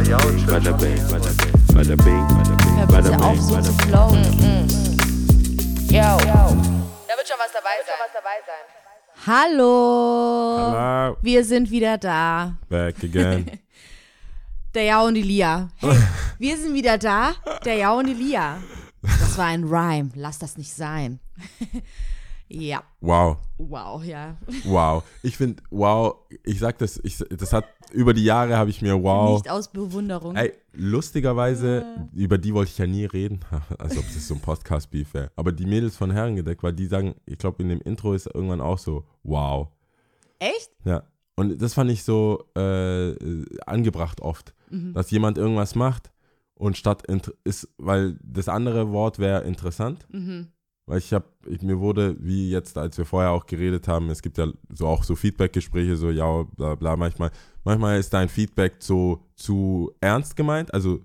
Bada bing, bada bing, bada bing, bada bing, Hör bada bitte auf, bing, so bada zu bing. flowen. Yo. Da wird schon was dabei sein. Hallo. Hello, Wir sind wieder da. back again. Der Jao und die Lia. Hey, wir sind wieder da. Der Jao und die Lia. Das war ein Rhyme. Lass das nicht sein. ja. Wow, Wow, ja. wow. Ich finde, wow, ich sag das, ich, das hat, über die Jahre habe ich mir wow. Nicht aus Bewunderung. Ey, lustigerweise, über die wollte ich ja nie reden, als ob das so ein Podcast-Beef wäre. Aber die Mädels von Herrengedeck, weil die sagen, ich glaube, in dem Intro ist irgendwann auch so, wow. Echt? Ja. Und das fand ich so äh, angebracht oft, Mhm. dass jemand irgendwas macht und statt ist, weil das andere Wort wäre interessant. Mhm. Weil ich habe, mir wurde, wie jetzt, als wir vorher auch geredet haben, es gibt ja so auch so Feedback-Gespräche, so ja, bla bla, manchmal, manchmal ist dein Feedback so zu ernst gemeint. Also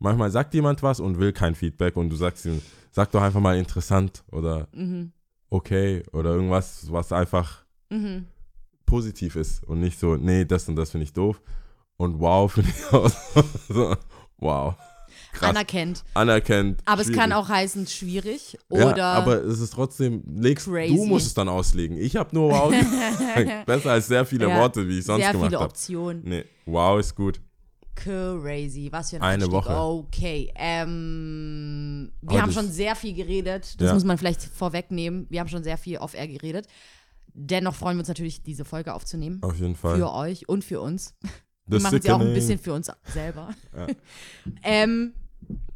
manchmal sagt jemand was und will kein Feedback und du sagst ihm, sag doch einfach mal interessant oder Mhm. okay oder irgendwas, was einfach Mhm. positiv ist und nicht so, nee, das und das finde ich doof. Und wow, finde ich auch so, wow. Krass. Anerkennt. Anerkennt. Aber es kann schwierig. auch heißen schwierig oder Ja, aber es ist trotzdem, legst, Crazy. du musst es dann auslegen. Ich habe nur wow. Besser als sehr viele Ja, Worte, wie ich sonst sehr gemacht viele habe. Optionen. Nee, wow ist gut. Crazy. Was für ein Eine. Woche. Okay. Ähm, wir Aber haben schon sehr viel geredet. Das Ja. muss man vielleicht vorwegnehmen. Wir haben schon sehr viel off-air geredet. Dennoch freuen wir uns natürlich, diese Folge aufzunehmen. Auf jeden Fall. Für euch und für uns. Wir Das machen sie auch ein bisschen für uns selber. Ja. ähm,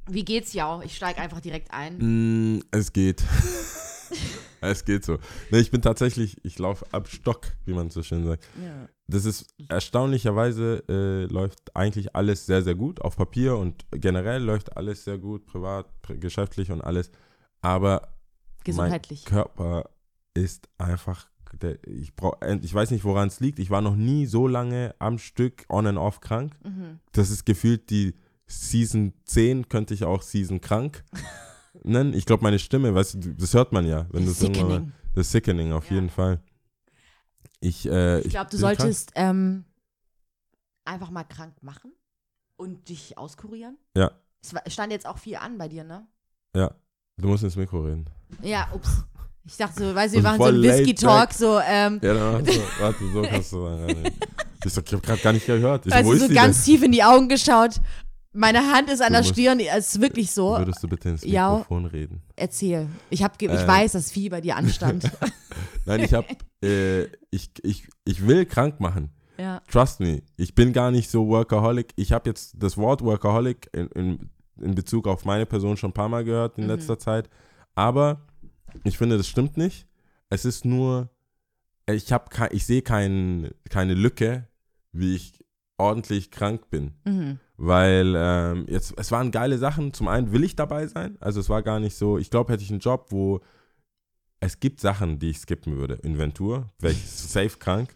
wie geht's, ja? Ich steige einfach direkt ein. Mm, es geht. es geht so. Nee, ich bin tatsächlich, ich laufe ab Stock, wie man so schön sagt. Ja. Das ist erstaunlicherweise äh, läuft eigentlich alles sehr, sehr gut auf Papier und generell läuft alles sehr gut, privat, pri- geschäftlich und alles. Aber Gesundheitlich. Mein Körper ist einfach, der, ich, brauch, ich weiß nicht, woran es liegt. Ich war noch nie so lange am Stück on and off krank. Mhm. Das ist gefühlt die Season 10, könnte ich auch Season krank nennen. Ich glaube, meine Stimme, weißt du, das hört man ja. Wenn du's irgendwann mal-. Das Sickening, auf Ja. jeden Fall. Ich, äh, Ich glaube, du solltest ähm, einfach mal krank machen und dich auskurieren. Ja. Es stand jetzt auch viel an bei dir, ne? Ja, du musst ins Mikro reden. Ja, ups. Ich dachte so, weißt du, wir machen so einen Whisky-Talk, so, ähm, Ja, dann warte, warte so kannst du sagen. Ich so, ich habe gerade gar nicht gehört. Ich so, weißt wo du, so ganz denn? tief in die Augen geschaut. Meine Hand ist an Du der musst- Stirn, es ist wirklich so. Würdest du bitte ins Ja. Mikrofon reden? Erzähl. Ich, hab, ich Äh. weiß, dass viel bei dir anstand. Nein, ich habe, äh, ich, ich, ich will krank machen. ja. Trust me. Ich bin gar nicht so Workaholic. Ich habe jetzt das Wort Workaholic in, in, in Bezug auf meine Person schon ein paar Mal gehört in Mhm. letzter Zeit. Aber ich finde, das stimmt nicht. Es ist nur, ich ich sehe kein, keine Lücke, wie ich ordentlich krank bin. Mhm. Weil ähm, jetzt, es waren geile Sachen. Zum einen will ich dabei sein. Also es war gar nicht so, ich glaube, hätte ich einen Job, wo es gibt Sachen, die ich skippen würde. Inventur, wäre ich safe krank.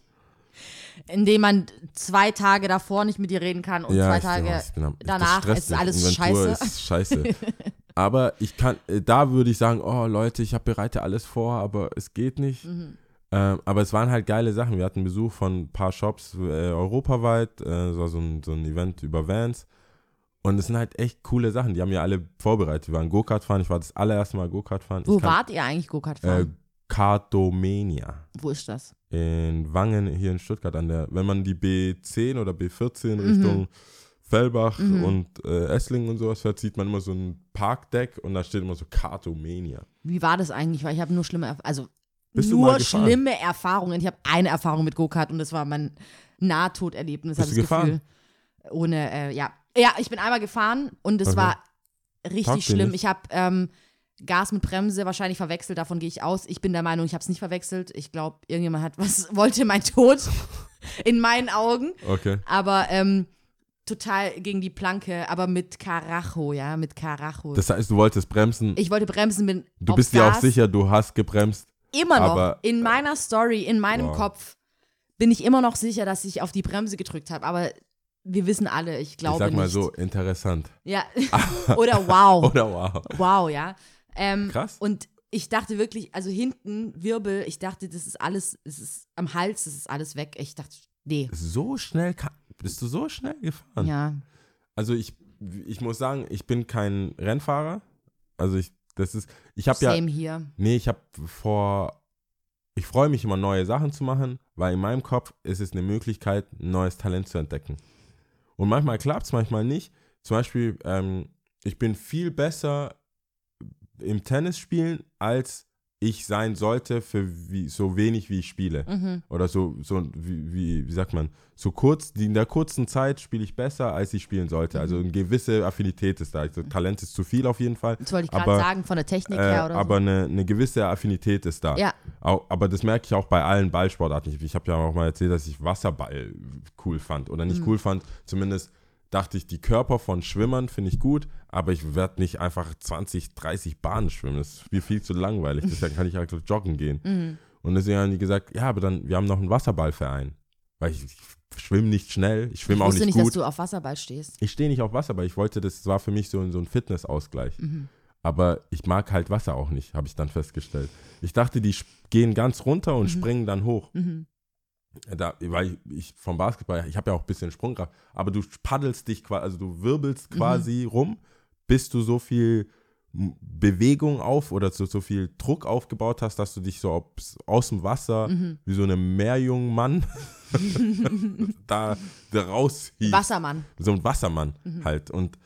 Indem man zwei Tage davor nicht mit dir reden kann und zwei ich, Tage. ja, bin am- danach ist alles Inventur scheiße. Ist scheiße. aber ich kann, äh, da würde ich sagen, oh Leute, ich habe bereite alles vor, aber es geht nicht. Mhm. Ähm, aber es waren halt geile Sachen. Wir hatten Besuch von ein paar Shops äh, europaweit, äh, so, so, ein, so ein Event über Vans. Und es sind halt echt coole Sachen. Die haben ja alle vorbereitet. Wir waren Go-Kart fahren. Ich war das allererste Mal Go-Kart fahren. Wo kann- wart ihr eigentlich Go-Kart Äh, fahren? Kartomania Wo ist das? in Wangen hier in Stuttgart an der, wenn man die B10 oder B14 Mhm. Richtung Fellbach Mhm. und äh, Esslingen und sowas fährt, sieht man immer so ein Parkdeck und da steht immer so Kartomania. Wie war das eigentlich? Weil ich habe nur schlimme, also Bist nur schlimme Erfahrungen. Ich habe eine Erfahrung mit Go-Kart und das war mein Nahtoderlebnis, Bist du gefahren? Gefühl. Ohne, äh, ja. Ja, ich bin einmal gefahren und es Okay. war richtig Taugt schlimm. Ich habe ähm, Gas mit Bremse wahrscheinlich verwechselt, davon gehe ich aus. Ich bin der Meinung, ich habe es nicht verwechselt. Ich glaube, irgendjemand hat was, wollte mein Tod in meinen Augen. Okay. Aber ähm, total gegen die Planke, aber mit Karacho, ja, mit Karacho. Das heißt, du wolltest bremsen. ich wollte bremsen, bin du bist dir auch Gas. sicher, du hast gebremst. Immer noch. Aber- in meiner Story, in meinem Wow. Kopf bin ich immer noch sicher, dass ich auf die Bremse gedrückt habe. Aber wir wissen alle, ich glaube ich sag mal nicht. so, interessant. Ja. Oder wow. Oder wow. wow, ja. Ähm, Krass. Und ich dachte wirklich, also hinten Wirbel, ich dachte, das ist alles, es ist am Hals, das ist alles weg. Ich dachte, nee. So schnell bist du so schnell gefahren. Ja. also ich, ich muss sagen, ich bin kein Rennfahrer. Also ich, das ist, ich habe ja, Same hier. nee, ich habe vor, ich freue mich immer neue Sachen zu machen, weil in meinem Kopf ist es eine Möglichkeit, ein neues Talent zu entdecken. Und manchmal klappt es, manchmal nicht. Zum Beispiel, ähm, ich bin viel besser im Tennis spielen, als ich sein sollte für wie, so wenig wie ich spiele. Mhm. Oder so, so wie, wie, wie sagt man, so kurz, die in der kurzen Zeit spiele ich besser, als ich spielen sollte. Also eine gewisse Affinität ist da. Also Talent ist zu viel auf jeden Fall. Das wollte ich gerade sagen, von der Technik Äh, her oder aber eine, eine gewisse Affinität ist da. so. Ja, Au- aber das merke ich auch bei allen Ballsportarten. Ich, ich habe ja auch mal erzählt, dass ich Wasserball cool fand. Oder Mhm. nicht cool fand, zumindest dachte ich, die Körper von Schwimmern finde ich gut, aber ich werde nicht einfach 20, 30 Bahnen schwimmen. Das ist mir viel zu langweilig. Deswegen kann ich halt joggen gehen. Mhm. Und deswegen haben die gesagt, ja, aber dann, wir haben noch einen Wasserballverein. Weil ich, ich schwimme nicht schnell, ich ich schwimme auch wusste nicht nicht, dass gut. du auf Wasserball stehst. Ich stehe nicht auf Wasserball. Ich wollte, das war für mich so, so ein Fitnessausgleich. Mhm. Aber ich mag halt Wasser auch nicht, habe ich dann festgestellt. Ich dachte, die gehen ganz runter und springen dann hoch. Mhm. Da, weil ich, vom Basketball, ich habe ja auch ein bisschen Sprungkraft, aber du paddelst dich quasi, also du wirbelst Mhm. quasi rum, bis du so viel Bewegung auf oder so, so viel Druck aufgebaut hast, dass du dich so aus dem Wasser Mhm. wie so ein Meerjungmann da, da raushießt. Wassermann. So ein Wassermann Mhm. halt. Und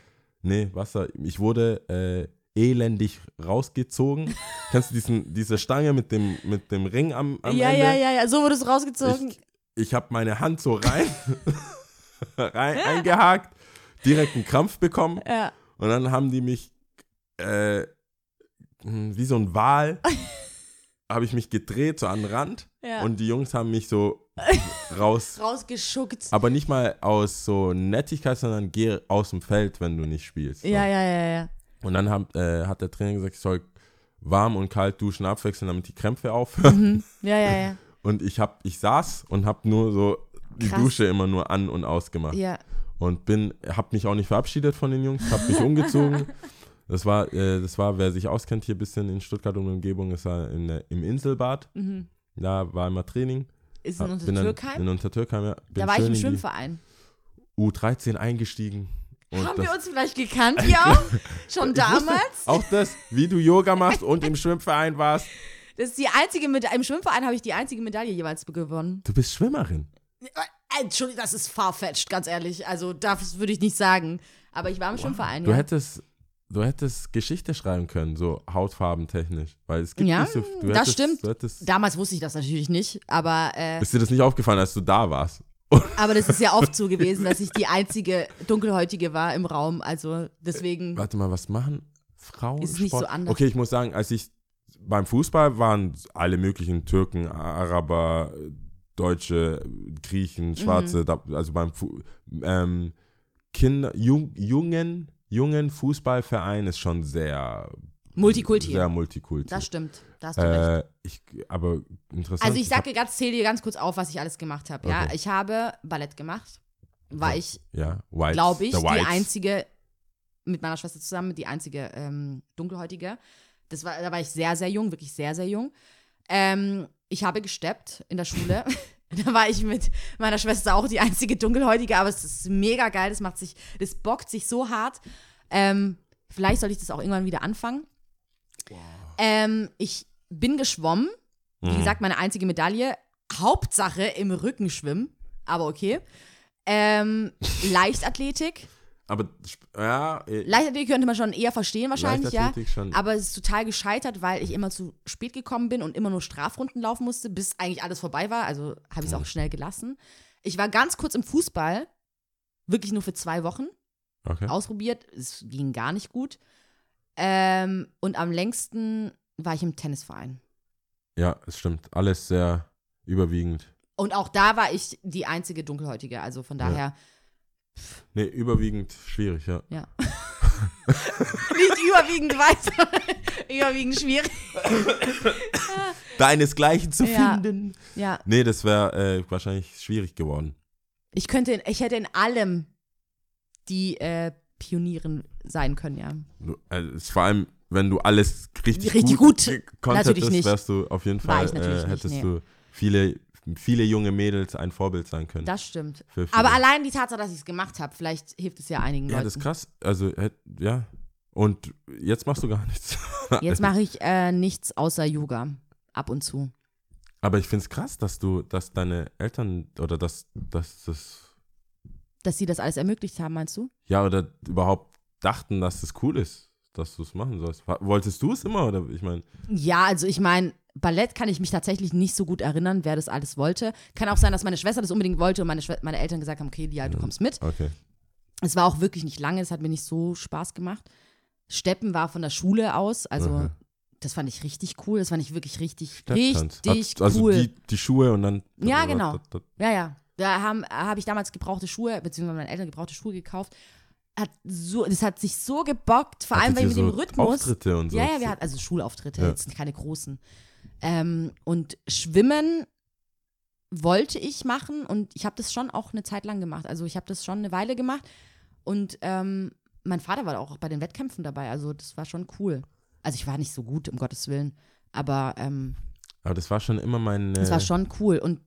nee, Wasser, ich wurde äh, elendig rausgezogen. Kennst du diesen, diese Stange mit dem, mit dem Ring am, am ja, Ende? ja, ja, ja, so wurde es rausgezogen. Ich, ich habe meine Hand so rein, rein eingehakt, direkt einen Krampf bekommen ja. und dann haben die mich äh, hm, wie so ein Wal habe ich mich gedreht, so an den Rand Ja. und die Jungs haben mich so raus, Rausgeschuckt. aber nicht mal aus so Nettigkeit, sondern geh aus dem Feld, wenn du nicht spielst. Ja, ja, ja, ja. Und dann hat, äh, hat der Trainer gesagt, ich soll warm und kalt duschen abwechseln, damit die Krämpfe aufhören. Mhm. Ja, ja, ja. Und ich hab, ich saß und habe nur so die Krass. Dusche immer nur an und ausgemacht. Ja. Und bin, habe mich auch nicht verabschiedet von den Jungs, habe mich umgezogen. Das war, äh, das war, wer sich auskennt hier ein bisschen in Stuttgart und Umgebung, ist war in der, im Inselbad. Mhm. Da war immer Training. Ist in Hab- unter bin dann Türkei. In Untertürkheim, ja. Bin Da war ich im Schwimmverein. U13 eingestiegen. Und Haben wir uns vielleicht gekannt, ja? Schon damals? Auch das, wie du Yoga machst und im Schwimmverein warst. Das ist die einzige Meda Im Schwimmverein habe ich die einzige Medaille jeweils gewonnen. Du bist Schwimmerin. Äh, Entschuldigung, das ist farfetched, ganz ehrlich. Also, das würde ich nicht sagen. Aber ich war im Schwimmverein, Du ja. hättest, du hättest Geschichte schreiben können, so hautfarbentechnisch. Weil es gibt Ja, nicht so du das hättest, stimmt. Hättest, Damals wusste ich das natürlich nicht, aber, äh, ist dir das nicht aufgefallen, als du da warst? Aber das ist ja oft so gewesen, dass ich die einzige Dunkelhäutige war im Raum. Also deswegen. Warte mal, was machen Frauen? Ist nicht so anders? Okay, ich muss sagen, als ich beim Fußball waren alle möglichen Türken, Araber, Deutsche, Griechen, Schwarze, da, also beim Fu ähm, Kinder, jung, jungen, jungen Fußballverein ist schon sehr Multikulti. Sehr Multikulti. Das stimmt. Da hast du recht. äh, ich, aber interessant. Also ich sage ganz, zähle dir ganz kurz auf, was ich alles gemacht habe. Ja, Okay. ich habe Ballett gemacht. War ich, ja, glaube ich, the die einzige, mit meiner Schwester zusammen, die einzige ähm, Dunkelhäutige. Das war, da war ich sehr, sehr jung, wirklich sehr, sehr jung. Ähm, ich habe gesteppt in der Schule. da war ich mit meiner Schwester auch die einzige Dunkelhäutige, aber es ist mega geil. Das macht sich, das bockt sich so hart. Ähm, vielleicht soll ich das auch irgendwann wieder anfangen. Ähm, ich bin geschwommen. Wie Mhm. gesagt, meine einzige Medaille. Hauptsache im Rückenschwimmen. Aber okay. Ähm, Leichtathletik. Aber ja, äh, Leichtathletik könnte man schon eher verstehen wahrscheinlich, ja. Schon. Aber es ist total gescheitert, weil ich immer zu spät gekommen bin und immer nur Strafrunden laufen musste, bis eigentlich alles vorbei war. Also habe ich es auch schnell gelassen. Ich war ganz kurz im Fußball, wirklich nur für zwei Wochen, okay. ausprobiert. Es ging gar nicht gut. Ähm, und am längsten war ich im Tennisverein. Ja, es stimmt. Alles sehr überwiegend. Und auch da war ich die einzige Dunkelhäutige. Also von Ja. daher Nee, überwiegend schwierig, ja. Ja. nicht überwiegend weiß, überwiegend schwierig. Deinesgleichen zu Ja. finden. Ja, Nee, das wäre äh, wahrscheinlich schwierig geworden. ich könnte, ich hätte in allem die äh, Pionierin sein können, ja. Also, ist vor allem, wenn du alles richtig, Richtig gut, gut. nicht. wärst du auf jeden Fall, äh, nicht, hättest nee. du viele viele junge Mädels ein Vorbild sein können. Das stimmt. Aber allein die Tatsache, dass ich es gemacht habe, vielleicht hilft es ja einigen ja, Leuten. das ist krass. Also, ja. Und jetzt machst du gar nichts. Jetzt mache ich äh, nichts außer Yoga. Ab und zu. Aber ich finde es krass, dass du, dass deine Eltern oder dass, dass das, Dass sie das alles ermöglicht haben, meinst du? ja, oder überhaupt dachten, dass das cool ist, dass du es machen sollst. Wolltest du es immer? Oder ich meine, Ja, also ich meine, Ballett kann ich mich tatsächlich nicht so gut erinnern, wer das alles wollte. Kann auch sein, dass meine Schwester das unbedingt wollte und meine, Schwe meine Eltern gesagt haben, okay, ja, du kommst mit. okay. Es war auch wirklich nicht lange, es hat mir nicht so Spaß gemacht. Steppen war von der Schule aus, also Mhm. das fand ich richtig cool. Das fand ich wirklich richtig, Stepptanz. richtig Hat- Also cool. die, die Schuhe und dann. Ja, genau. Ja, ja. Da habe hab ich damals gebrauchte Schuhe, beziehungsweise meine Eltern gebrauchte Schuhe gekauft. Hat so, das hat sich so gebockt, vor allem weil mit ihr dem so Rhythmus. Auftritte und so. Ja, ja, wir hatten also Schulauftritte, Ja. jetzt keine großen. Ähm, und Schwimmen wollte ich machen und ich habe das schon auch eine Zeit lang gemacht. Also ich habe das schon eine Weile gemacht und ähm, mein Vater war auch bei den Wettkämpfen dabei. Also das war schon cool. Also ich war nicht so gut, um Gottes Willen, aber ähm, Aber das war schon immer mein. das war schon cool. Und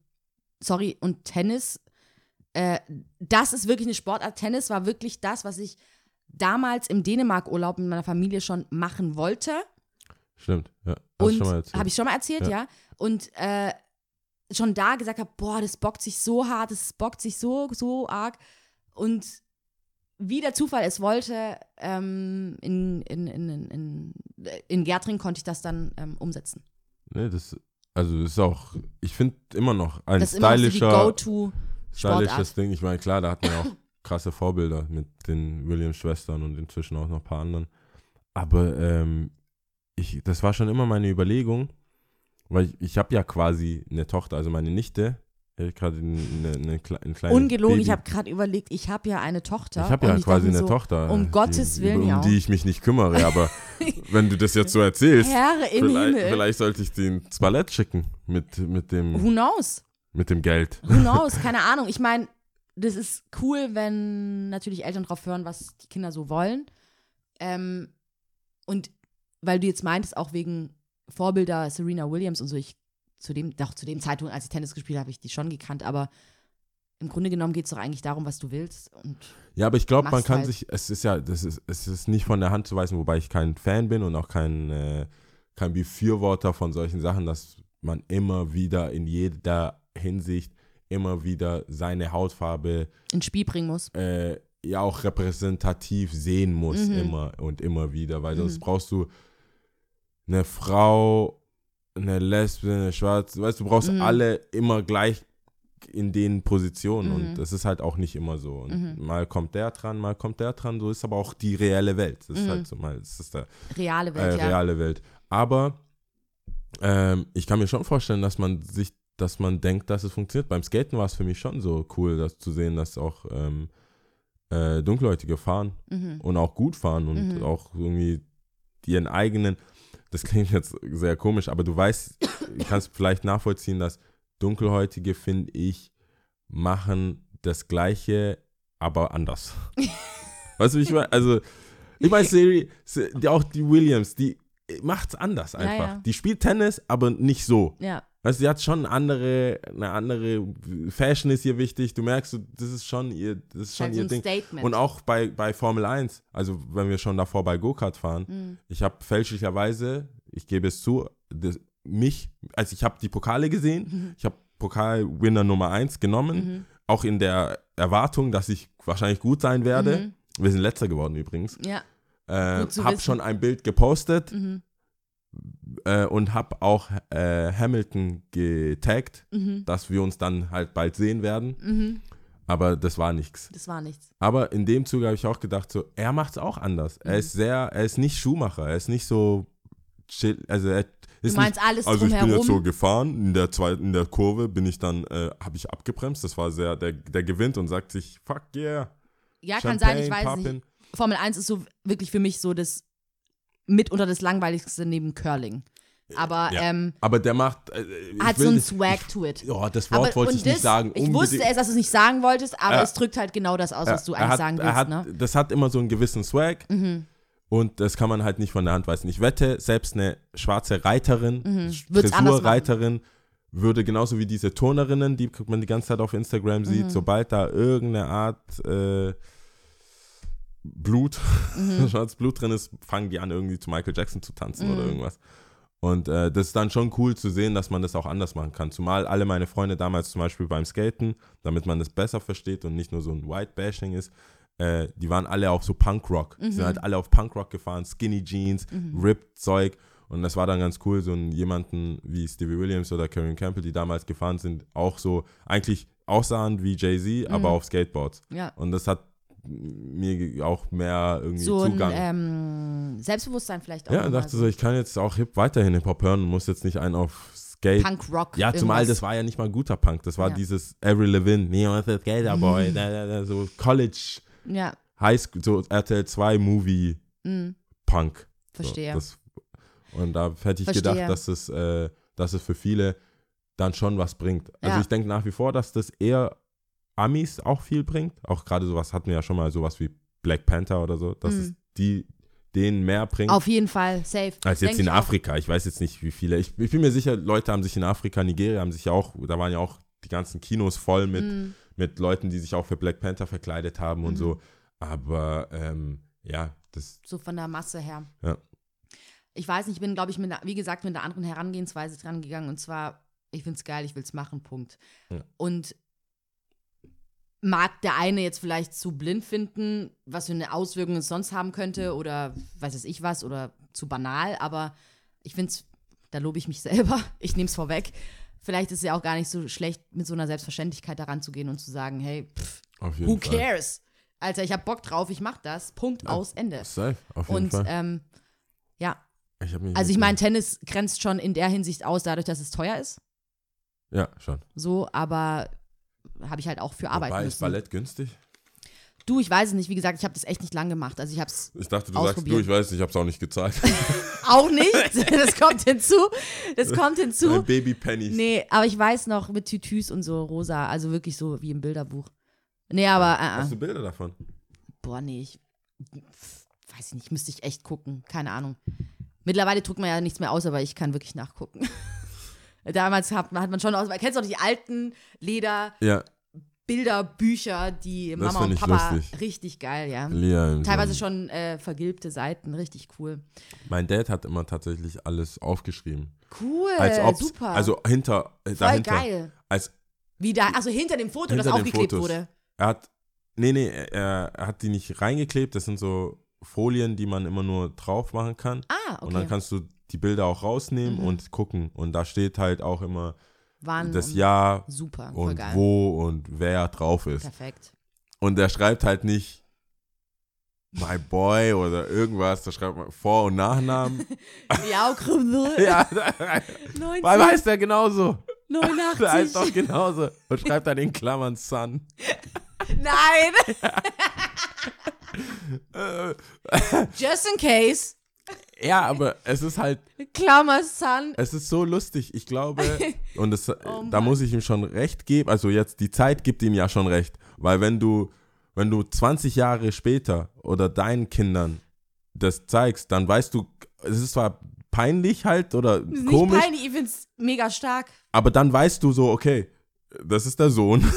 sorry, und Tennis, äh, das ist wirklich eine Sportart. Tennis war wirklich das, was ich damals im Dänemark-Urlaub mit meiner Familie schon machen wollte. Stimmt, ja. Und habe ich schon mal erzählt, ja. Ja. Und äh, schon da gesagt habe, boah, das bockt sich so hart, das bockt sich so, so arg. Und wie der Zufall es wollte, ähm, in, in, in, in, in, in Gärtring konnte ich das dann ähm, umsetzen. Nee, das, also das ist auch, ich finde immer noch ein Das ist immer so die stylischer, Go-To-Sportart. Stylisches Ding. Ich meine, klar, da hatten wir auch krasse Vorbilder mit den Williams-Schwestern und inzwischen auch noch ein paar anderen. Aber ähm, ich, das war schon immer meine Überlegung, weil ich, ich habe ja quasi eine Tochter, also meine Nichte, gerade eine, eine, Kle- ein kleines Ungelogen, Baby. ich habe gerade überlegt, ich habe ja eine Tochter. Ich habe ja quasi eine so, Tochter. um die, Gottes Willen, um ja. die ich mich nicht kümmere, aber wenn du das jetzt so erzählst, Herr im vielleicht, Himmel. vielleicht sollte ich den ins Ballett schicken mit, mit, dem, Who knows? Mit dem Geld. Who knows? Keine Ahnung. Ich meine, das ist cool, wenn natürlich Eltern drauf hören, was die Kinder so wollen. Ähm, und weil du jetzt meintest, auch wegen Vorbilder Serena Williams und so, ich zu dem, doch zu dem Zeitpunkt, als ich Tennis gespielt habe, habe ich die schon gekannt, aber im Grunde genommen geht es doch eigentlich darum, was du willst. Und Ja, aber ich glaube, man kann halt. sich, es ist ja, das ist, es ist nicht von der Hand zu weisen, wobei ich kein Fan bin und auch kein, äh, kein Befürworter von solchen Sachen, dass man immer wieder in jeder Hinsicht immer wieder seine Hautfarbe ins Spiel bringen muss. äh, ja auch repräsentativ sehen muss, Mhm. immer und immer wieder, weil sonst Mhm. brauchst du eine Frau, eine Lesbe, eine Schwarze, weißt du, du brauchst Mhm. alle immer gleich in den Positionen Mhm. und das ist halt auch nicht immer so. Und Mhm. mal kommt der dran, mal kommt der dran, so ist aber auch die reelle Welt. Das ist Mhm. halt so mal, das ist der Reale äh, Welt, ja. reale Welt. Aber ähm, ich kann mir schon vorstellen, dass man sich, dass man denkt, dass es funktioniert. Beim Skaten war es für mich schon so cool, das zu sehen, dass auch ähm, äh, Dunkelhäutige fahren Mhm. und auch gut fahren und Mhm. auch irgendwie ihren eigenen, das klingt jetzt sehr komisch, aber du weißt, du kannst vielleicht nachvollziehen, dass Dunkelhäutige, finde ich, machen das Gleiche, aber anders. weißt du, wie ich meine? Also, ich meine, Siri, auch die Williams, die macht's anders Ja, einfach. ja. Die spielt Tennis, aber nicht so. Ja. Weißt du, sie hat schon eine andere, eine andere Fashion ist ihr wichtig. Du merkst, das ist schon ihr, das ist schon Halt so ihr ein Ding. Statement. Und auch bei, bei Formel 1, also wenn wir schon davor bei Go-Kart fahren, Mhm. ich habe fälschlicherweise, ich gebe es zu, das, mich, also ich habe die Pokale gesehen, Mhm. ich habe Pokalwinner Nummer 1 genommen, Mhm. auch in der Erwartung, dass ich wahrscheinlich gut sein werde. Mhm. Wir sind letzter geworden übrigens. Ja. Äh, habe schon ein Bild gepostet Mhm. Äh, und habe auch äh, Hamilton getaggt, Mhm. dass wir uns dann halt bald sehen werden. Mhm. Aber das war nichts. Das war nichts. Aber in dem Zuge habe ich auch gedacht, so, er macht es auch anders. Er Mhm. ist sehr, er ist nicht Schuhmacher, er ist nicht so chill, also er Du ist meinst nicht, alles also ich bin jetzt so gefahren, in der zweiten, in der Kurve bin ich dann, äh, habe ich abgebremst, das war sehr, der, der gewinnt und sagt sich, fuck yeah, ja, kann sein, ich Champagne, weiß poppin'. nicht. Formel 1 ist so wirklich für mich so das mitunter das langweiligste neben Curling. Aber Ja. ähm, Aber der macht, äh, ich hat so einen nicht- Swag to it. Ja, das Wort aber, wollte ich nicht das- sagen. Ich wusste unbedingt. es, dass du es nicht sagen wolltest, aber Ja. es drückt halt genau das aus, was du eigentlich hat, sagen willst, hat, ne? Das hat immer so einen gewissen Swag Mhm. und das kann man halt nicht von der Hand weisen. Ich wette, selbst eine schwarze Reiterin, Mhm. Dressurreiterin, würde genauso wie diese Turnerinnen, die man die ganze Zeit auf Instagram sieht, Mhm. sobald da irgendeine Art äh, Blut, Mhm. schwarzes Blut drin ist, fangen die an irgendwie zu Michael Jackson zu tanzen Mhm. oder irgendwas. Und äh, das ist dann schon cool zu sehen, dass man das auch anders machen kann. Zumal alle meine Freunde damals zum Beispiel beim Skaten, damit man das besser versteht und nicht nur so ein White-Bashing ist, äh, die waren alle auch so Punkrock. Die Mhm. sind halt alle auf Punkrock gefahren, Skinny Jeans, Ripped Zeug. Und das war dann ganz cool, so einen, jemanden wie Stevie Williams oder Karen Campbell, die damals gefahren sind, auch so eigentlich aussahen wie Jay-Z, aber Mhm. auf Skateboards. Ja. Und das hat mir auch mehr irgendwie So ein Zugang. ähm, Selbstbewusstsein vielleicht auch. ja, dachte so, ich kann jetzt auch hip weiterhin Hip-Hop hören und muss jetzt nicht einen auf Skate. Punk-Rock. ja, zumal irgendwas. das war ja nicht mal guter Punk. Das war Ja. dieses Avril Lavigne, Neo is a Skater Boy, da, da, da, so College, Ja, High School, so RTL 2 Movie mm, Punk. verstehe. So, das, und da hätte ich Verstehe. gedacht, dass es, äh, dass es für viele dann schon was bringt. Also Ja. ich denke nach wie vor, dass das eher Amis auch viel bringt. Auch gerade sowas hatten wir ja schon mal, sowas wie Black Panther oder so, dass Mhm. es die denen mehr bringt. Auf jeden Fall, safe. als Denk jetzt in ich auch. Afrika. Ich weiß jetzt nicht, wie viele. Ich, ich bin mir sicher, Leute haben sich in Afrika, Nigeria haben sich ja auch, da waren ja auch die ganzen Kinos voll mit, Mm, mit Leuten, die sich auch für Black Panther verkleidet haben und Mhm. so. Aber ähm, ja, das so von der Masse her. Ja. Ich weiß nicht, ich bin, glaube ich, mit, einer- wie gesagt, mit einer anderen Herangehensweise dran gegangen. Und zwar, ich finde es geil, ich will es machen, Punkt. Ja. Und mag der eine jetzt vielleicht zu blind finden, was für eine Auswirkung es sonst haben könnte oder weiß es ich was oder zu banal, aber ich finde es, da lobe ich mich selber, ich nehme es vorweg. Vielleicht ist es ja auch gar nicht so schlecht, mit so einer Selbstverständlichkeit daran zu gehen und zu sagen, hey, pff, who Fall. cares? Alter, ich habe Bock drauf, ich mach das. Punkt aus Ende. Safe, auf jeden Und Fall. ähm, ja, Ich also ich meine, Tennis grenzt schon in der Hinsicht aus, dadurch, dass es teuer ist. Ja, schon. So, aber habe ich halt auch für arbeiten Wobei ist müssen. Ballett günstig? Du, ich weiß es nicht. Wie gesagt, ich habe das echt nicht lang gemacht. Also ich habe es Ich dachte, du sagst, du, ich weiß nicht, ich hab's auch nicht gezeigt. auch nicht. Das kommt hinzu. Das kommt hinzu. Mein Baby Pennies. Nee, aber ich weiß noch mit Tütüs und so rosa, also wirklich so wie im Bilderbuch. Nee, aber äh, Hast äh. du Bilder davon? boah, nee, ich weiß ich nicht, müsste ich echt gucken, keine Ahnung. Mittlerweile druckt man ja nichts mehr aus, aber ich kann wirklich nachgucken. Damals hat, hat man schon aus, kennst du auch die alten Leder Ja, Bilderbücher, die Das Mama und Papa lustig. richtig geil, ja. Im Teilweise schon äh, vergilbte Seiten, richtig cool. Mein Dad hat immer tatsächlich alles aufgeschrieben. Cool, Als super. also hinter, äh, Voll dahinter. geil. Als Wie da, also hinter dem Foto, das Hinter den aufgeklebt wurde. Er hat, nee, nee, er, er hat die nicht reingeklebt. Das sind so Folien, die man immer nur drauf machen kann. Ah, Und dann okay. kannst du die Bilder auch rausnehmen Mhm. und gucken. Und da steht halt auch immer Wann das Jahr Super, und geil. wo und wer drauf ist. Perfekt. Und er schreibt halt nicht My Boy oder irgendwas. Da schreibt man Vor- und Nachnamen. Ja, Krümel. ja, 90, weil heißt der genauso. 89. Der heißt doch genauso. Und schreibt dann in Klammern Sun. Nein, just in case. Ja, aber es ist halt Klammer Sun. Es ist so lustig, ich glaube, und es, Oh da muss ich ihm schon recht geben, also jetzt die Zeit gibt ihm ja schon recht, weil wenn du, wenn du 20 Jahre später oder deinen Kindern das zeigst, dann weißt du, es ist zwar peinlich halt oder Nicht komisch, peinlich, ich find's mega stark. aber dann weißt du so, okay, das ist der Sohn.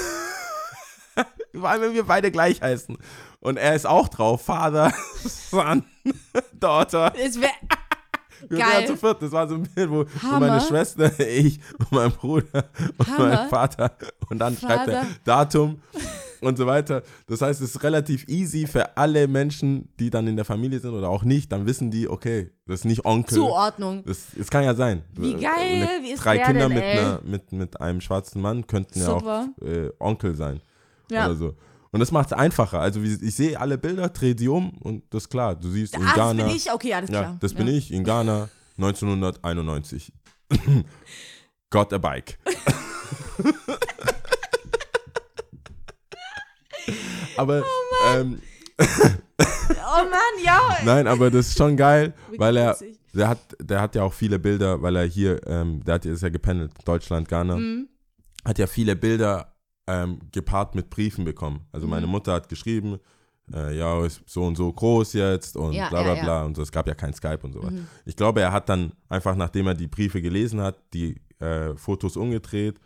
Weil wenn wir beide gleich heißen. Und er ist auch drauf, Vater, Son, Daughter. Es wär, Wir Geil. waren zu viert. Das war so ein Bild, wo, wo meine Schwester, ich und mein Bruder und Hammer. mein Vater und dann schreibt er Vater. Datum und so weiter. Das heißt, es ist relativ easy für alle Menschen, die dann in der Familie sind oder auch nicht. Dann wissen die, okay, das ist nicht Onkel. Zuordnung. Das, das kann ja sein. Wie Äh, geil, wie ist Drei der Kinder denn, mit, einer, mit, mit einem schwarzen Mann könnten Super. ja auch äh, Onkel sein Ja. oder so. Und das macht es einfacher. Also ich sehe alle Bilder, drehe sie um und das ist klar. Du siehst in Ah, das Ghana. bin ich? Okay, alles Ja, klar. das bin ich in Ghana 1991. Got a bike. aber ähm, Oh Mann, ja. nein, aber das ist schon geil, weil er witzig. der hat der hat ja auch viele Bilder, weil er hier ähm, der hat ist ja gependelt Deutschland Ghana Mhm. hat ja viele Bilder ähm, gepaart mit Briefen bekommen. Also meine Mhm. Mutter hat geschrieben, äh, ja, ist so und so groß jetzt und Ja, bla ja, bla ja. bla und so. Es gab ja kein Skype und sowas. Mhm. Ich glaube, er hat dann einfach, nachdem er die Briefe gelesen hat, die äh, Fotos umgedreht,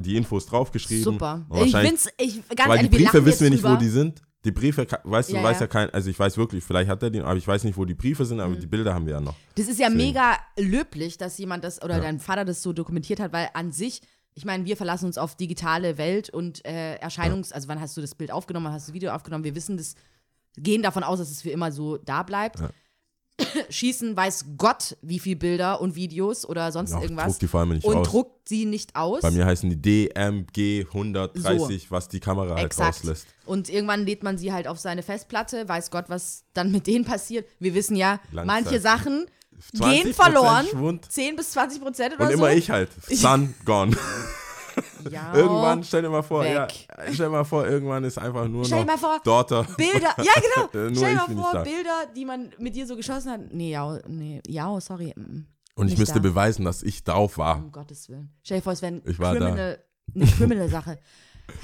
die Infos draufgeschrieben. Super. Ich find's, ich, ganz weil die ehrlich, Briefe wissen wir nicht, wo drüber. die sind. Die Briefe, weißt du, Ja, weiß ja. ja kein, also ich weiß wirklich, vielleicht hat er den, aber ich weiß nicht, wo die Briefe sind, Mhm. aber die Bilder haben wir ja noch. Das ist ja Deswegen. mega löblich, dass jemand das oder Ja. dein Vater das so dokumentiert hat, weil an sich, ich meine, wir verlassen uns auf digitale Welt und äh, Erscheinungs-, also wann hast du das Bild aufgenommen, wann hast du das Video aufgenommen, wir wissen das, gehen davon aus, dass es für immer so da bleibt. Ja. Schießen weiß Gott, wie viele Bilder und Videos oder sonst Ja, irgendwas. druckt die vor allem nicht und aus. druckt sie nicht aus. Bei mir heißen die DMG 130, was die Kamera halt Exakt. rauslässt. Und irgendwann lädt man sie halt auf seine Festplatte, weiß Gott, was dann mit denen passiert. Wir wissen ja, Langzeit. manche Sachen 20% gehen verloren. Schwund. 10 bis 20 Prozent oder Und so. immer ich halt. Sun gone. Ja. irgendwann, stell dir mal vor, ja, stell dir mal vor, irgendwann ist einfach nur Stell noch mal vor, Daughter. Bilder, ja genau. Stell dir mal vor. Bilder, die man mit dir so geschossen hat. Nee, ja, nee, ja, sorry. mm, Und ich müsste da. beweisen, dass ich drauf war. Um Gottes Willen. Stell dir vor, es wäre eine Criminal-Sache.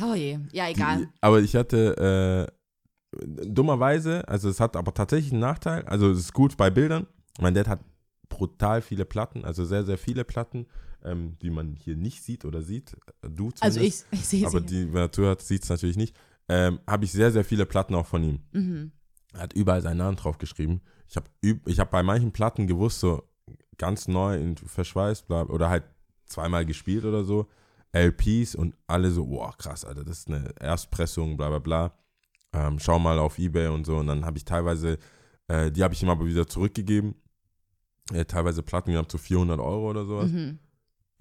Oh je, ja, egal. Die, aber ich hatte äh, dummerweise, also es hat aber tatsächlich einen Nachteil. Also es ist gut bei Bildern. Mein Dad hat brutal viele Platten, also sehr, sehr viele Platten, ähm, die man hier nicht sieht oder sieht. Du zumindest. Also ich, ich sehe aber sie. die, wer zuhört, sieht es natürlich nicht. Ähm, habe ich sehr, sehr viele Platten auch von ihm. Mhm. Er hat überall seinen Namen drauf geschrieben. Ich habe ich hab bei manchen Platten gewusst, so ganz neu in verschweißt, bla, oder halt zweimal gespielt oder so. LPs und alle so, boah, krass, Alter, das ist eine Erstpressung, bla bla bla. Ähm, schau mal auf Ebay und so. Und dann habe ich teilweise, äh, die habe ich ihm aber wieder zurückgegeben. Äh, teilweise Platten gehabt, so 400 Euro oder sowas. Mhm.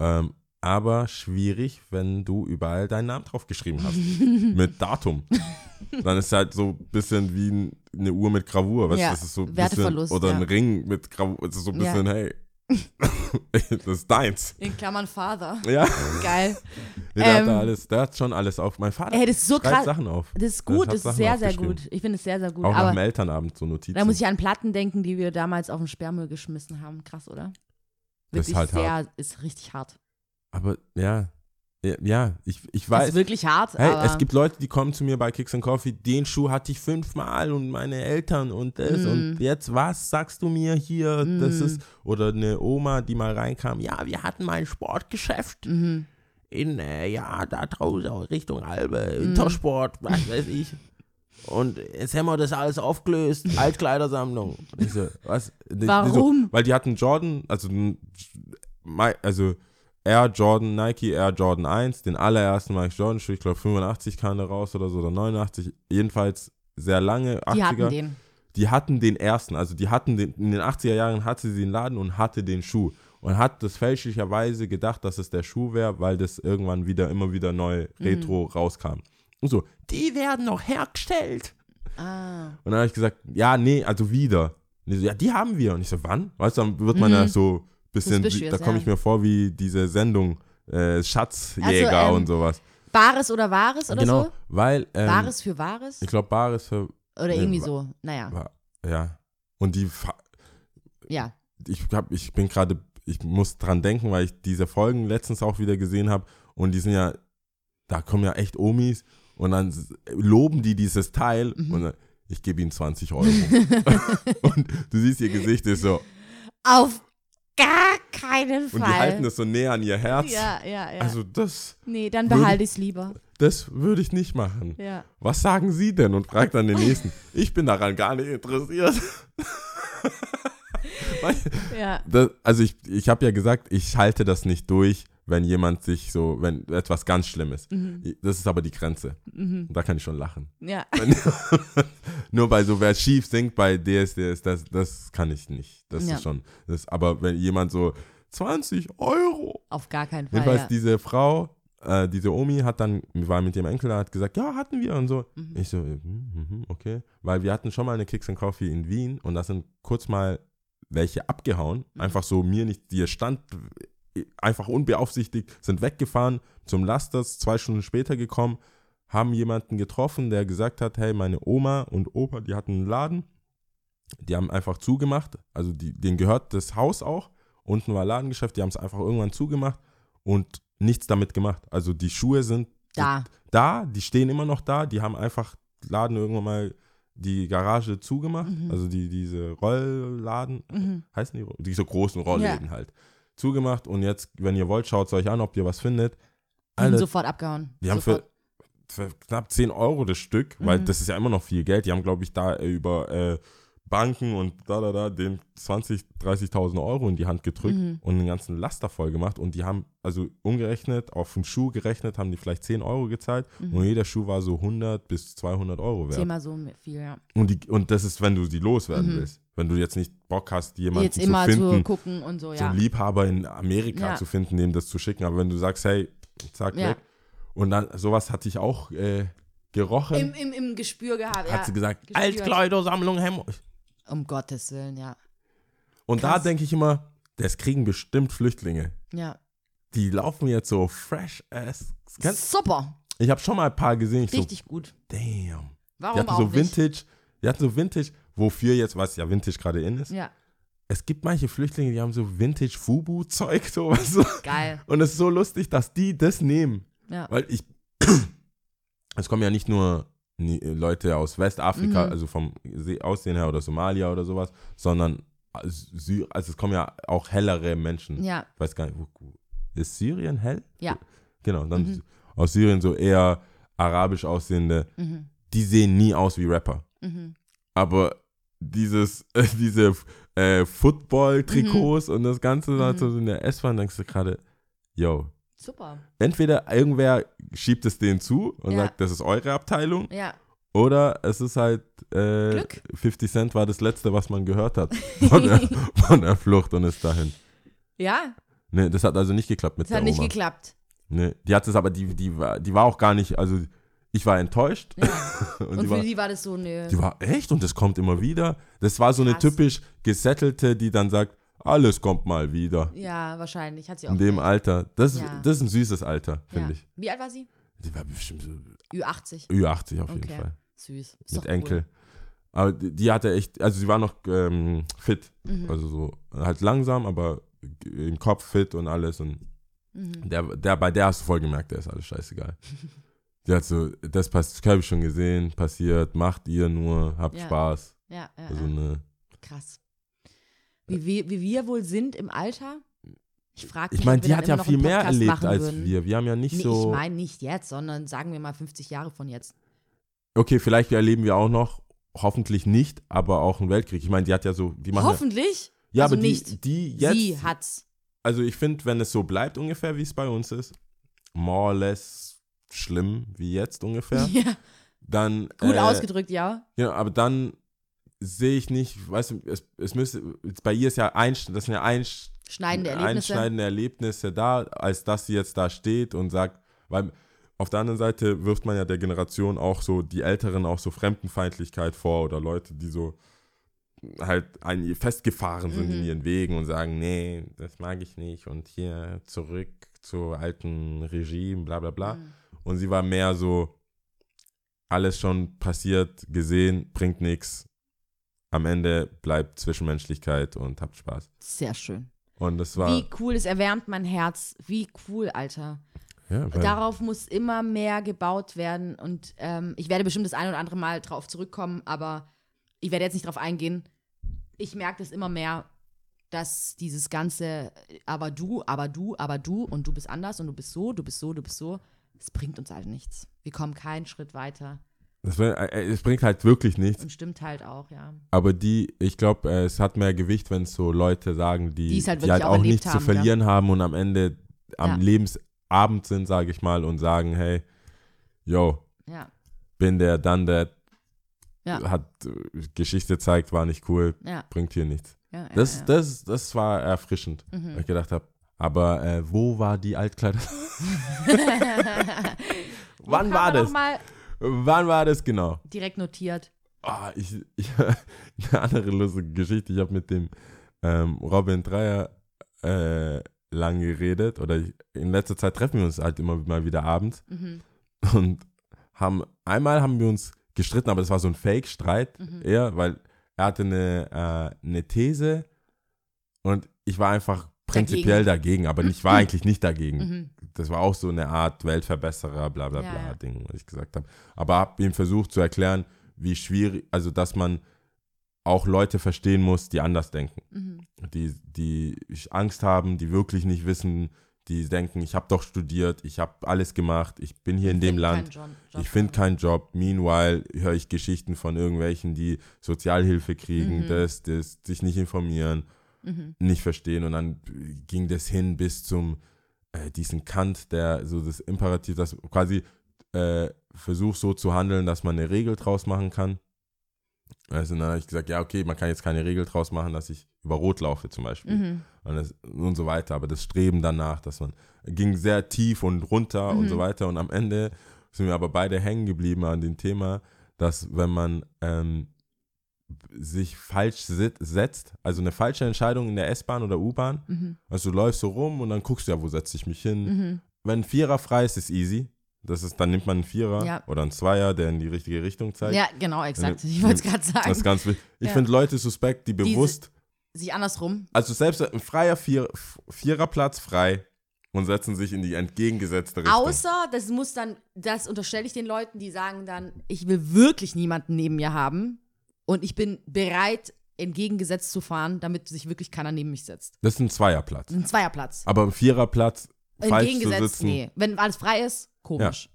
Ähm, aber schwierig, wenn du überall deinen Namen drauf geschrieben hast. mit Datum. Dann ist halt so ein bisschen wie ein, eine Uhr mit Gravur. Weißt Ja, das ist so ein bisschen, Werteverlust, oder ein ja. Ring mit Gravur. Das ist so ein Ja. bisschen, hey, das ist deins. In Klammern Father. Ja, Geil. nee, der, hat Ähm, da alles, der hat schon alles auf. Mein Vater Ey, das ist so schreibt krass. Sachen auf. Das ist gut, hat das ist sehr, sehr gut. Ich finde es sehr, sehr gut. Auch dem Elternabend so Notizen. da muss ich an Platten denken, die wir damals auf den Sperrmüll geschmissen haben. Krass, oder? Das ist Wirklich halt sehr, hart. ist richtig hart. aber ja, ja, ich, ich Das weiß. ist wirklich hart, Hey, aber es gibt Leute, die kommen zu mir bei Kicks and Coffee, den Schuh hatte ich fünfmal und meine Eltern und das Mm. und jetzt was sagst du mir hier, das Mm. ist oder eine Oma, die mal reinkam, ja, wir hatten mal ein Sportgeschäft Mhm. in äh, ja, da draußen Richtung Albe, Mm. Intersport, was weiß ich. Und jetzt haben wir das alles aufgelöst, Altkleidersammlung. So, was? Warum? So, weil die hatten Jordan, also, also Air Jordan, Nike Air Jordan 1, den allerersten Mike Jordan Schuh, ich glaube 85 kam der raus oder so, oder 89, jedenfalls sehr lange, 80er. die hatten den. Die hatten den ersten, also die hatten den, in den 80er Jahren hatte sie den Laden und hatte den Schuh und hat das fälschlicherweise gedacht, dass es der Schuh wäre, weil das irgendwann wieder, immer wieder neu Retro rauskam. Und so, die werden noch hergestellt. Ah. Und dann habe ich gesagt, ja, nee, also wieder. Und die so, ja, die haben wir. Und ich so, wann? Weißt du, dann wird man ja so bisschen, Suspicious, da komme ich mir vor wie diese Sendung äh, Schatzjäger Also, ähm, und sowas. Bares oder Wahres oder genau, so? weil, ähm, Wahres für Wahres? ich glaube, Bares für, Oder nee, irgendwie so. Naja, ja. Und die, Fa- ja. ich, hab, ich bin gerade, ich muss dran denken, weil ich diese Folgen letztens auch wieder gesehen habe und die sind ja, da kommen ja echt Omis und dann loben die dieses Teil Mhm. und dann, ich gebe ihnen 20 Euro. und du siehst ihr Gesicht ist so, Auf gar keinen Fall. und die halten das so näher an ihr Herz. Ja, ja, ja. Also das, nee, dann behalte ich es lieber. das würde ich nicht machen. Ja. Was sagen Sie denn? Und fragt dann den nächsten. Ich bin daran gar nicht interessiert. Ja. das, also ich, ich habe ja gesagt, ich halte das nicht durch, wenn jemand sich so, wenn etwas ganz Schlimmes. Mhm. Das ist aber die Grenze. Mhm. Da kann ich schon lachen. Ja. Nur bei so, wer schief singt bei DSDS, das, das kann ich nicht. Das Ja. ist schon. Das, aber wenn jemand so 20 Euro. Auf gar keinen Fall. Jedenfalls Ja. diese Frau, äh, diese Omi hat dann, wir waren mit ihrem Enkel da, hat gesagt, ja, hatten wir und so. Mhm. Ich so, äh, hm, mhm, okay. Weil wir hatten schon mal eine Kicks and Coffee in Wien und da sind kurz mal welche abgehauen. Mhm. Einfach so mir nicht, die stand einfach unbeaufsichtigt, sind weggefahren zum Lasters, zwei Stunden später gekommen, haben jemanden getroffen, der gesagt hat, hey, meine Oma und Opa, die hatten einen Laden, die haben einfach zugemacht, also die, denen gehört das Haus auch, unten war Ladengeschäft, die haben es einfach irgendwann zugemacht und nichts damit gemacht. Also die Schuhe sind Da. da, die stehen immer noch da, die haben einfach Laden irgendwann mal die Garage zugemacht, Mhm. also die, diese Rollladen, Mhm. heißen die, diese großen Rollläden halt. Zugemacht und jetzt, wenn ihr wollt, schaut es euch an, ob ihr was findet. Alter, sofort abgehauen. die haben sofort. für, für knapp 10 Euro das Stück, weil Mhm. das ist ja immer noch viel Geld. Die haben, glaube ich, da äh, über äh, Banken und da, da, da, den 20.000, 30.000 Euro in die Hand gedrückt Mhm. und den ganzen Laster voll gemacht. Und die haben, also umgerechnet, auf einen Schuh gerechnet, haben die vielleicht 10 Euro gezahlt Mhm. und jeder Schuh war so 100 bis 200 Euro wert. Zehnmal so viel, ja. Und, die, und das ist, wenn du sie loswerden Mhm. willst. Wenn du jetzt nicht Bock hast, jemanden Jetzt zu immer zu finden, gucken und so, so ja. einen Liebhaber in Amerika Ja. zu finden, dem das zu schicken. Aber wenn du sagst, hey, zack, Ja. weg. Und dann, sowas hatte ich auch äh, gerochen. Im, im, Im Gespür gehabt, ja. hat sie gesagt. Altkleidersammlung Hemmo. Um Gottes Willen, ja. Und Krass. da denke ich immer, das kriegen bestimmt Flüchtlinge. Ja. Die laufen jetzt so fresh as. Ganz, Super. ich habe schon mal ein paar gesehen. Ich Richtig gut. so, damn. Die Warum hatten auch so nicht? Vintage, die hatten so Vintage, wofür jetzt, was ja Vintage gerade in ist. Ja, Es gibt manche Flüchtlinge, die haben so Vintage Fubu-Zeug, sowas. So. geil. Und es ist so lustig, dass die das nehmen. Ja. Weil ich, es kommen ja nicht nur nie- Leute aus Westafrika, Mhm. also vom Se- Aussehen her oder Somalia oder sowas, sondern Sy also es kommen ja auch hellere Menschen. Ja, Ich weiß gar nicht, ist Syrien hell? Ja. Genau, dann Mhm. aus Syrien so eher arabisch aussehende, mhm. die sehen nie aus wie Rapper. Mhm. Aber dieses, äh, diese äh, Football-Trikots und das Ganze Mhm. so in der S-Bahn, denkst du gerade, yo, Super. entweder irgendwer schiebt es denen zu und Ja. sagt, das ist eure Abteilung, Ja, oder es ist halt äh, Glück. 50 Cent war das letzte, was man gehört hat von der, von der Flucht und ist dahin. ja, Nee, das hat also nicht geklappt mit das hat der nicht Oma. geklappt. Nee, die hat es aber, die, die, war, die war auch gar nicht, also ich war enttäuscht Ja. und, Und die, für war, sie war das so eine. die war echt und das kommt immer wieder. Das war so eine Krass. typisch gesettelte, die dann sagt, alles kommt mal wieder. Ja, wahrscheinlich. Hat sie auch. In dem recht. Alter. Das, Ja. das ist ein süßes Alter, ja. finde ich. Wie alt war sie? Die war bestimmt so Ü80. Ü80 auf jeden Okay. Fall. Süß. Ist mit Enkel. Aber die, die hatte echt, also sie war noch ähm, fit. Cool. Mhm. Also so halt langsam, aber im Kopf fit und alles. Und Mhm. der, der, bei der hast du voll gemerkt, der ist alles scheißegal. Die hat so, das, das habe ich schon gesehen, passiert, macht ihr nur, habt Ja. Spaß. Ja, ja, Also ja. eine, krass. Wie, wir- wie wir wohl sind im Alter? Ich frage ich meine, die hat ja viel mehr erlebt als wir. Wir haben ja nicht Nee, so. ich meine nicht jetzt, sondern sagen wir mal 50 Jahre von jetzt. okay, vielleicht erleben wir auch noch, hoffentlich nicht, aber auch einen Weltkrieg. Ich meine, die hat ja so, die machen ja, Hoffentlich. ja, also aber die, nicht. die jetzt, Sie hat's. also ich finde, wenn es so bleibt ungefähr, wie es bei uns ist, more or less schlimm wie jetzt ungefähr, Ja. dann Gut äh, ausgedrückt, ja. Ja, aber dann sehe ich nicht, weißt du, es, es müsste, bei ihr ist ja ein, das sind ja ein, Schneidende Erlebnisse. einschneidende Erlebnisse da, als dass sie jetzt da steht und sagt, weil auf der anderen Seite wirft man ja der Generation auch so, die Älteren auch so Fremdenfeindlichkeit vor oder Leute, die so halt ein, festgefahren sind in Mhm. ihren Wegen und sagen, nee, das mag ich nicht und hier zurück zu alten Regime, bla bla bla. Mhm. Und sie war mehr so, alles schon passiert, gesehen, bringt nichts. Am Ende bleibt Zwischenmenschlichkeit und habt Spaß. Sehr schön. Und das war. Wie cool, es erwärmt mein Herz. Wie cool, Alter. ja, Darauf muss immer mehr gebaut werden und ähm, ich werde bestimmt das ein oder andere Mal drauf zurückkommen, aber ich werde jetzt nicht drauf eingehen. Ich merke das immer mehr, dass dieses ganze äh, aber du, aber du, aber du und du bist anders und du bist so, du bist so, du bist so, es bringt uns halt nichts. Wir kommen keinen Schritt weiter das, wär- äh, es bringt halt wirklich nichts. und stimmt halt auch, ja. Aber die, ich glaube, äh, es hat mehr Gewicht, wenn es so Leute sagen, die, Die halt die halt auch auch nichts zu haben, gell? verlieren haben und am Ende am Ja. Lebensabend sind, sage ich mal, und sagen, hey, yo, Ja, bin der, dann der, Ja. hat äh, Geschichte zeigt, war nicht cool, ja, bringt hier nichts. ja. ja, Das, ja. das, das war erfrischend, Mhm. weil ich gedacht habe, aber äh, wo war die Altkleider? Wann war das? Wann war das genau? direkt notiert. Ah, ich, ich, eine andere lustige Geschichte. Ich habe mit dem ähm, Robin Dreier äh, lang geredet oder ich, in letzter Zeit treffen wir uns halt immer mal wieder abends Mhm. und haben einmal haben wir uns gestritten, aber das war so ein Fake-Streit Mhm. eher, weil er hatte eine, äh, eine These und ich war einfach prinzipiell dagegen, aber ich war eigentlich nicht dagegen. Mhm. Das war auch so eine Art Weltverbesserer, bla bla bla ja. Ding, was ich gesagt habe. Aber habe ihm versucht zu erklären, wie schwierig, also dass man auch Leute verstehen muss, die anders denken. Mhm. Die, die Angst haben, die wirklich nicht wissen, die denken, ich habe doch studiert, ich habe alles gemacht, ich bin hier in dem Land, John- Job ich finde keinen Job. Meanwhile höre ich Geschichten von irgendwelchen, die Sozialhilfe kriegen, Mhm. das, das, sich nicht informieren, Mhm. nicht verstehen. Und dann ging das hin bis zum äh, diesen Kant, der so das Imperativ, das quasi äh, versucht so zu handeln, dass man eine Regel draus machen kann. Also dann habe ich gesagt, ja, okay, man kann jetzt keine Regel draus machen, dass ich über Rot laufe zum Beispiel Mhm. und, das, und so weiter. Aber das Streben danach, dass man ging sehr tief und runter und Mhm. so weiter. Und am Ende sind wir aber beide hängen geblieben an dem Thema, dass wenn man ähm, sich falsch setzt, also eine falsche Entscheidung in der S-Bahn oder U-Bahn, Mhm. also du läufst so rum und dann guckst du ja, wo setze ich mich hin. Mhm. Wenn ein Vierer frei ist, ist easy. Das ist, dann nimmt man einen Vierer Ja. oder einen Zweier, der in die richtige Richtung zeigt. Ja, genau, exakt. Äh, Ich wollte es gerade Das ist sagen. ganz wichtig. Ich Ja. finde Leute suspekt, die bewusst Sich andersrum. also selbst ein freier Vier, Viererplatz frei und setzen sich in die entgegengesetzte Richtung. Außer, das muss dann, das unterstelle ich den Leuten, die sagen dann, ich will wirklich niemanden neben mir haben und ich bin bereit, entgegengesetzt zu fahren, damit sich wirklich keiner neben mich setzt. das ist ein Zweierplatz. Ein Zweierplatz. Aber ein Viererplatz falsch zu Entgegengesetzt, sitzen, nee. Wenn alles frei ist, komisch.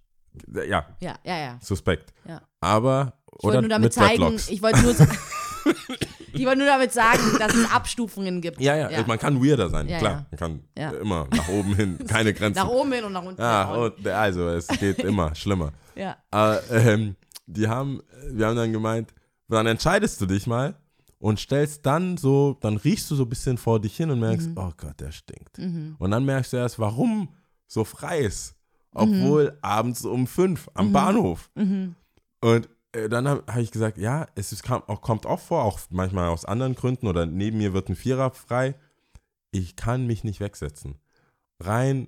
ja, Ja, ja, ja. suspekt. Ja. Aber, Ich oder wollte nur damit mit zeigen, ich wollte nur, ich wollte nur damit sagen, dass es Abstufungen gibt. ja, ja, man kann weirder sein, Ja, klar. ja. Man kann Ja. immer nach oben hin, keine Grenzen. Nach oben hin und nach unten. Ah, hin. und, also es geht immer schlimmer. ja. Aber, ähm, die haben, wir haben dann gemeint, dann entscheidest du dich mal und stellst dann so, dann riechst du so ein bisschen vor dich hin und merkst, oh Gott, der stinkt. Mhm. Und dann merkst du erst, warum so frei ist. Obwohl abends um fünf am Bahnhof. Mhm. Und äh, dann habe hab ich gesagt, ja, es ist, kam, auch, kommt auch vor, auch manchmal aus anderen Gründen oder neben mir wird ein Vierer frei. Ich kann mich nicht wegsetzen. Rein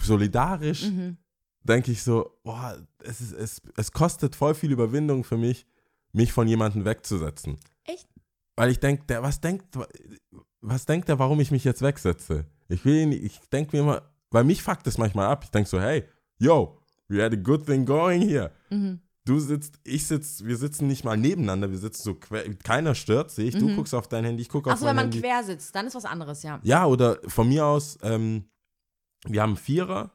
solidarisch Mhm. denke ich so, boah, es, ist, es, es kostet voll viel Überwindung für mich, mich von jemandem wegzusetzen. Echt? Weil ich denke, der, was denkt, was denkt der, warum ich mich jetzt wegsetze? Ich will ihn, ich denke mir immer, weil mich fuckt es manchmal ab. Ich denke so, hey, yo, we had a good thing going here. Mhm. Du sitzt, ich sitze, wir sitzen nicht mal nebeneinander, wir sitzen so, quer, keiner stört sich. Du Mhm. guckst auf dein Handy, ich gucke auf Achso, mein wenn man Handy. quer sitzt, dann ist was anderes, ja. Ja, oder von mir aus, ähm, wir haben Vierer,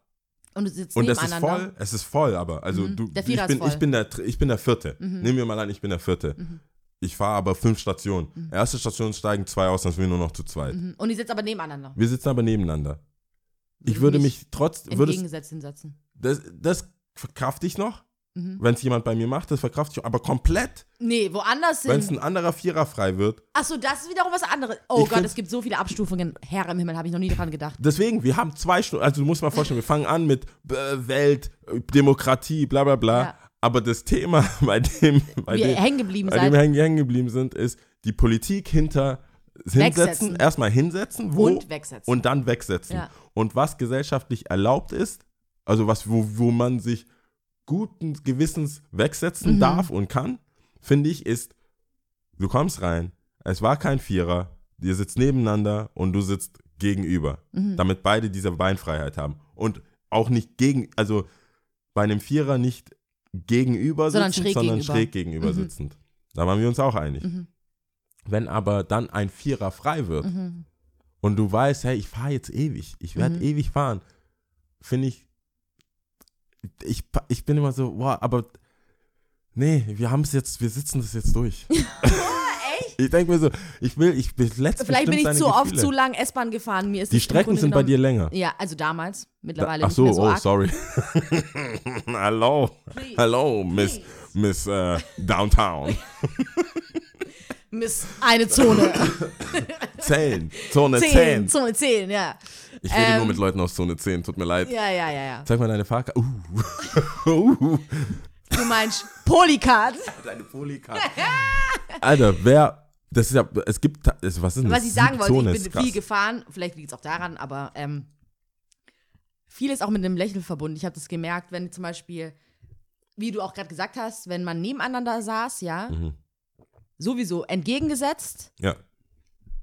Und du sitzt und es ist voll, es ist voll, aber also Mhm. du, Der ich bin, voll. ich bin der, ich bin der Vierte. Mhm. Nehmen wir mal an, ich bin der Vierte. Mhm. Ich fahre aber fünf Stationen. Mhm. Erste Station steigen zwei aus, dann sind wir nur noch zu zweit. Mhm. Und die sitzen aber nebeneinander. Wir sitzen aber nebeneinander. Ich Würde mich trotz, würde Entgegengesetzt hinsetzen. das, das verkrafte ich noch, Mhm. wenn es jemand bei mir macht, das verkrafte ich, aber komplett, Nee, woanders wenn es sind. ein anderer Vierer frei wird. Achso, das ist wiederum was anderes. Oh Ich Gott, es gibt so viele Abstufungen. Herr im Himmel, habe ich noch nie daran gedacht. Deswegen, wir haben zwei Stunden, also du musst mal vorstellen, wir fangen an mit äh, Welt, äh, Demokratie, bla bla bla. Ja. Aber das Thema, bei dem, bei dem, hängen geblieben bei dem wir hängen hängen geblieben sind, ist die Politik hinter hinsetzen, Wegsetzen. erstmal hinsetzen wo, Und wegsetzen. und dann wegsetzen. Ja. Und was gesellschaftlich erlaubt ist, also was, wo, wo man sich guten Gewissens wegsetzen Mhm. darf und kann, finde ich, ist, du kommst rein, es war kein Vierer, ihr sitzt nebeneinander und du sitzt gegenüber, Mhm. damit beide diese Beinfreiheit haben. Und auch nicht gegen, also bei einem Vierer nicht gegenüber Sondern sitzend, schräg sondern gegenüber. schräg gegenüber Mhm. sitzend. Da waren wir uns auch einig. Mhm. Wenn aber dann ein Vierer frei wird Mhm. und du weißt, hey, ich fahre jetzt ewig, ich werde Mhm. ewig fahren, finde ich, ich, ich bin immer so, wow, aber nee, wir haben es jetzt, wir sitzen das jetzt durch. Echt? Ich denke mir so, ich will, ich will letztens Vielleicht bin ich zu oft Gefühle. zu lang S-Bahn gefahren. Mir ist Die Strecken sind bei dir länger. Ja, also damals. Mittlerweile Ach nicht so, so oh, arg. sorry. Hallo, hallo, Miss, Miss äh, Downtown. Miss eine Zone. Zehn, Zone 10. 10. Zone 10, ja. Ich rede nur Ähm, mit Leuten aus Zone 10, tut mir leid. Ja, ja, ja, ja. Zeig mal deine Fahrkarte. Uh. uh. Du meinst Polycard. Deine Polikarte. Alter, wer. Das ist ja. Es gibt. Es, was ist denn Was das? ich sagen wollte, ich ist bin viel gefahren. Vielleicht liegt es auch daran, aber ähm, viel ist auch mit einem Lächeln verbunden. Ich habe das gemerkt, wenn zum Beispiel, wie du auch gerade gesagt hast, wenn man nebeneinander saß, ja, Mhm. Sowieso entgegengesetzt, Ja.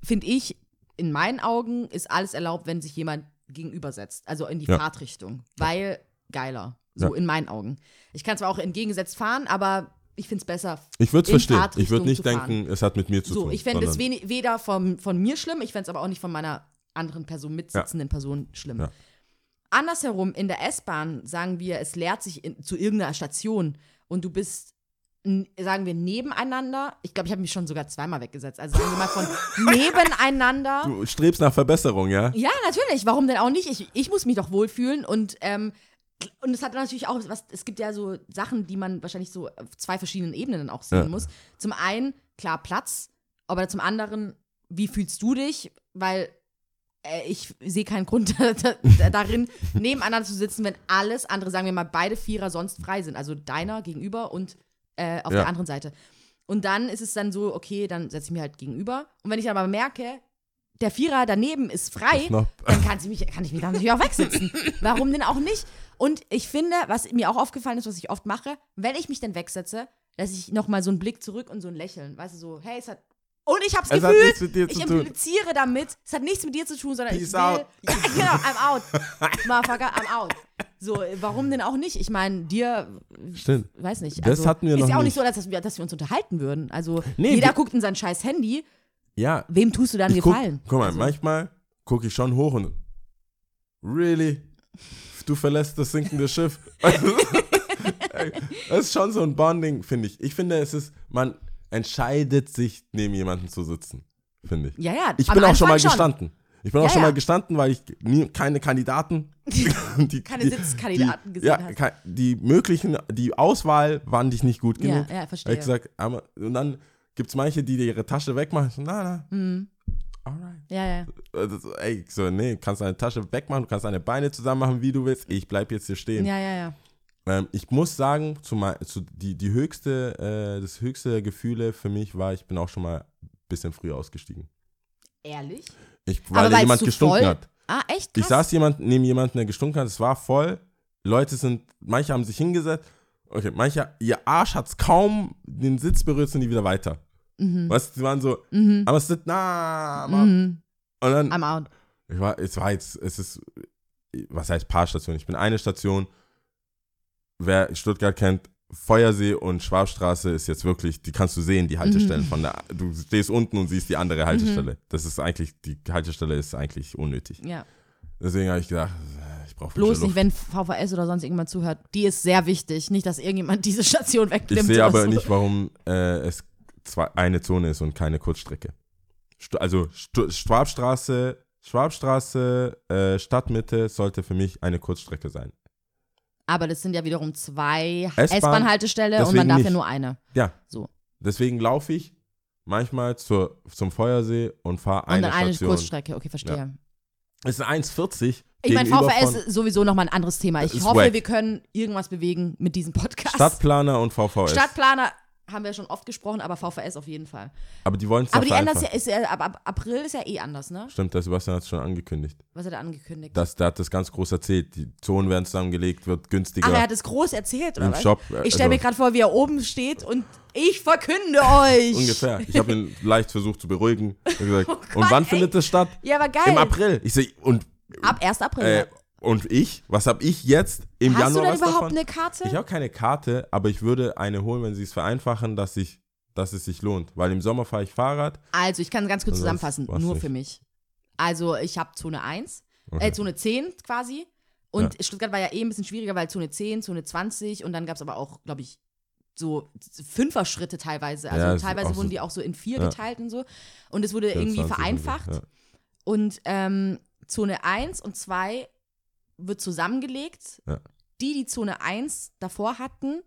finde ich, in meinen Augen ist alles erlaubt, wenn sich jemand gegenübersetzt, also in die Ja. Fahrtrichtung, weil geiler, so Ja. in meinen Augen. Ich kann zwar auch entgegengesetzt fahren, aber ich finde es besser. Ich würde es verstehen. Ich würde nicht fahren. denken, es hat mit mir zu So, tun. ich fände es weder vom, von mir schlimm, ich fände es aber auch nicht von meiner anderen Person, mitsitzenden Person schlimm. Ja. Andersherum, in der S-Bahn sagen wir, es leert sich in, zu irgendeiner Station und du bist, sagen wir, nebeneinander. Ich glaube, ich habe mich schon sogar zweimal weggesetzt. Also sagen wir mal von nebeneinander. Du strebst nach Verbesserung, ja? Ja, natürlich. Warum denn auch nicht? Ich, ich muss mich doch wohlfühlen und ähm, und es hat natürlich auch was, es gibt ja so Sachen, die man wahrscheinlich so auf zwei verschiedenen Ebenen dann auch sehen Ja. muss. Zum einen, klar, Platz, aber zum anderen, wie fühlst du dich? Weil äh, ich sehe keinen Grund da, da, darin, nebeneinander zu sitzen, wenn alles andere, sagen wir mal, beide Vierer sonst frei sind. Also deiner gegenüber und äh, auf Ja. der anderen Seite. Und dann ist es dann so, okay, dann setze ich mir halt gegenüber. Und wenn ich aber merke, der Vierer daneben ist frei, dann kann, sie mich, kann ich mich dann natürlich auch wegsitzen. Warum denn auch nicht? Und ich finde, was mir auch aufgefallen ist, was ich oft mache, wenn ich mich dann wegsetze, dass ich nochmal so einen Blick zurück und so ein Lächeln, weißt du, so, hey, es hat. Und ich hab's Es gefühlt, ich zu tun. impliziere damit, es hat nichts mit dir zu tun, sondern Peace ich will. out. Ja, genau, I'm out. Motherfucker, I'm out. So, warum denn auch nicht? Ich meine, dir, Stimmt. weiß nicht. Das also, hatten wir ist noch ja auch nicht. so, dass wir, dass wir uns unterhalten würden. Also, Nee, jeder guckt in sein scheiß Handy. Ja, Wem tust du dann ich guck, gefallen? guck mal, Also, manchmal gucke ich schon hoch und really? Du verlässt das sinkende Schiff. Das ist schon so ein Bonding, finde ich. Ich finde, es ist, man entscheidet sich, neben jemanden zu sitzen, finde ich. ja, ja. Ich bin auch schon mal Anfang gestanden. Ich bin auch Ja, schon ja. mal gestanden, weil ich nie, keine Kandidaten, die, Keine Sitzkandidaten die, gesehen ja, hast. die möglichen, die Auswahl waren dich nicht gut Ja, genug. ja, Hab verstehe. Ich gesagt, aber, und dann gibt es manche, die ihre Tasche wegmachen. So, na, na, Mhm. alright. Ja, ja. Das- Ey, ich so, nee, du kannst deine Tasche wegmachen, du kannst deine Beine zusammen machen, wie du willst. Ich bleib jetzt hier stehen. Ja, ja, ja. Ähm, ich muss sagen, zu mei- zu die, die höchste, äh, das höchste Gefühle für mich war, ich bin auch schon mal ein bisschen früher ausgestiegen. Ehrlich? Ich, Aber weil da jemand gestunken voll- hat. Ah, echt? Ich Krass. saß jemand, neben jemandem, der gestunken hat, es war voll. Leute sind, manche haben sich hingesetzt. Okay, manche, ihr Arsch hat's kaum den Sitz berührt, sind die wieder weiter. Mhm. Weißt du, die waren so, Mhm. aber es ist, na. Mhm. Und dann, I'm out. ich war, es war jetzt, es ist, was heißt paar Stationen? Ich bin eine Station. Wer Stuttgart kennt, Feuersee und Schwabstraße ist jetzt wirklich, die kannst du sehen, die Haltestellen Mhm. von der, du stehst unten und siehst die andere Haltestelle. Das ist eigentlich, die Haltestelle ist eigentlich unnötig. Ja. Deswegen habe ich gedacht, äh, ich brauche Bloß nicht, wenn VVS oder sonst irgendjemand zuhört. Die ist sehr wichtig. Nicht, dass irgendjemand diese Station Ich wegnimmt. sehe oder aber so. nicht, warum äh, es zwei, eine Zone ist und keine Kurzstrecke. Stu also Stu Schwabstraße, Schwabstraße, äh, Stadtmitte sollte für mich eine Kurzstrecke sein. Aber das sind ja wiederum zwei S-Bahn, S-Bahn-Haltestelle und man darf ja nicht. nur eine. Ja. So. Deswegen laufe ich manchmal zur, zum Feuersee und fahre Und eine dann eine. Kurzstrecke. Okay, verstehe. Es ist 1,40. Ich meine, VVS ist sowieso nochmal ein anderes Thema. Ich hoffe, wack. wir können irgendwas bewegen mit diesem Podcast. Stadtplaner und VVS. Stadtplaner haben wir schon oft gesprochen, aber VVS auf jeden Fall. aber die wollen es Aber die ändern ja, ist ja ab, ab April ist ja eh anders, ne? Stimmt, der Sebastian hat es schon angekündigt. Was hat er angekündigt? Das, der hat das ganz groß erzählt. Die Zonen werden zusammengelegt, wird günstiger. Ach, er hat es groß erzählt, oder Im was? Shop. Ich stelle mir also- gerade vor, wie er oben steht und ich verkünde euch. Ungefähr. Ich habe ihn leicht versucht zu beruhigen. Gesagt, Oh Gott, und wann ey. findet das statt? Ja, aber geil. Im April. Ich sehe, und, Ab 1. April. äh, und ich? Was habe ich jetzt im Hast Januar du denn was überhaupt davon? eine Karte? Ich habe keine Karte, aber ich würde eine holen, wenn sie es vereinfachen, dass, ich, dass es sich lohnt. Weil im Sommer fahre ich Fahrrad. Also, ich kann ganz kurz zusammenfassen, nur nicht. für mich. Also, ich habe Zone 1, Okay. äh, Zone 10 quasi. Und Stuttgart war ja eh ein bisschen schwieriger, weil Zone 10, Zone 20 und dann gab es aber auch, glaube ich, so Fünfer-Schritte teilweise. Also Ja, teilweise wurden so- die auch so in vier Ja. geteilt und so. Und es wurde irgendwie 24 und so, vereinfacht. ja. Und ähm, Zone 1 und 2 wird zusammengelegt. Ja. Die, die Zone 1 davor hatten,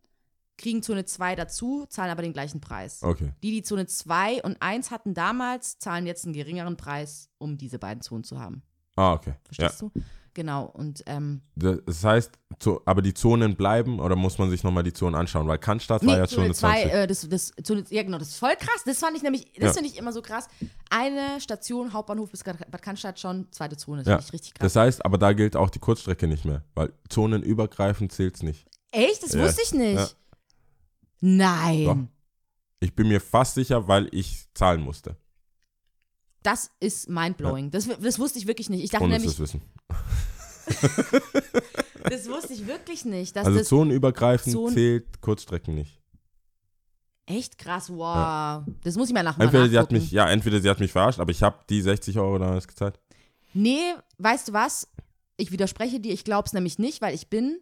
kriegen Zone 2 dazu, zahlen aber den gleichen Preis. Okay. Die, die Zone 2 und 1 hatten damals, zahlen jetzt einen geringeren Preis, um diese beiden Zonen zu haben. Ah, okay. Ja. Verstehst du? Genau. Und ähm, Das heißt, zo- aber die Zonen bleiben oder muss man sich nochmal die Zonen anschauen? Weil Cannstatt war nee, ja Zone schon 2, 20. äh, das, das, Zone, ja genau, das ist voll krass. Das fand ich nämlich, das Ja. finde ich immer so krass. Eine Station, Hauptbahnhof bis Bad Cannstatt schon, zweite Zone. Das Ja. finde ich richtig krass. Das heißt, aber da gilt auch die Kurzstrecke nicht mehr, weil zonenübergreifend zählt es nicht. Echt? Das Ja. wusste ich nicht. Nein. Doch. Ich bin mir fast sicher, weil ich zahlen musste. Das ist mindblowing. Das, das wusste ich wirklich nicht. Ich dachte Ohne nämlich, zu wissen. das wusste ich wirklich nicht. Also das, zonenübergreifend Zonen- zählt Kurzstrecken nicht. Echt krass, wow. Das muss ich mal nach mal Entweder sie hat mich, ja, entweder sie hat mich verarscht, aber ich habe die 60 Euro damals gezahlt. Nee, weißt du was? Ich widerspreche dir, ich glaube es nämlich nicht, weil ich bin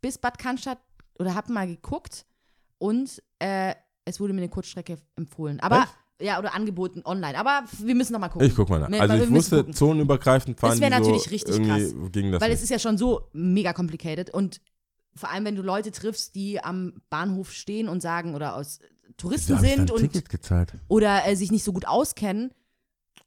bis Bad Cannstatt oder habe mal geguckt und äh, es wurde mir eine Kurzstrecke empfohlen. Aber, Echt? Ja, oder angeboten online. Aber wir müssen noch mal gucken. Ich guck mal nach. Also wir ich wusste, gucken. zonenübergreifend fahren Das wär die so natürlich richtig irgendwie ging das Weil es nicht. ist ja schon so mega complicated und vor allem, wenn du Leute triffst, die am Bahnhof stehen und sagen oder aus Touristen Da sind und Ticket gezahlt. oder äh, sich nicht so gut auskennen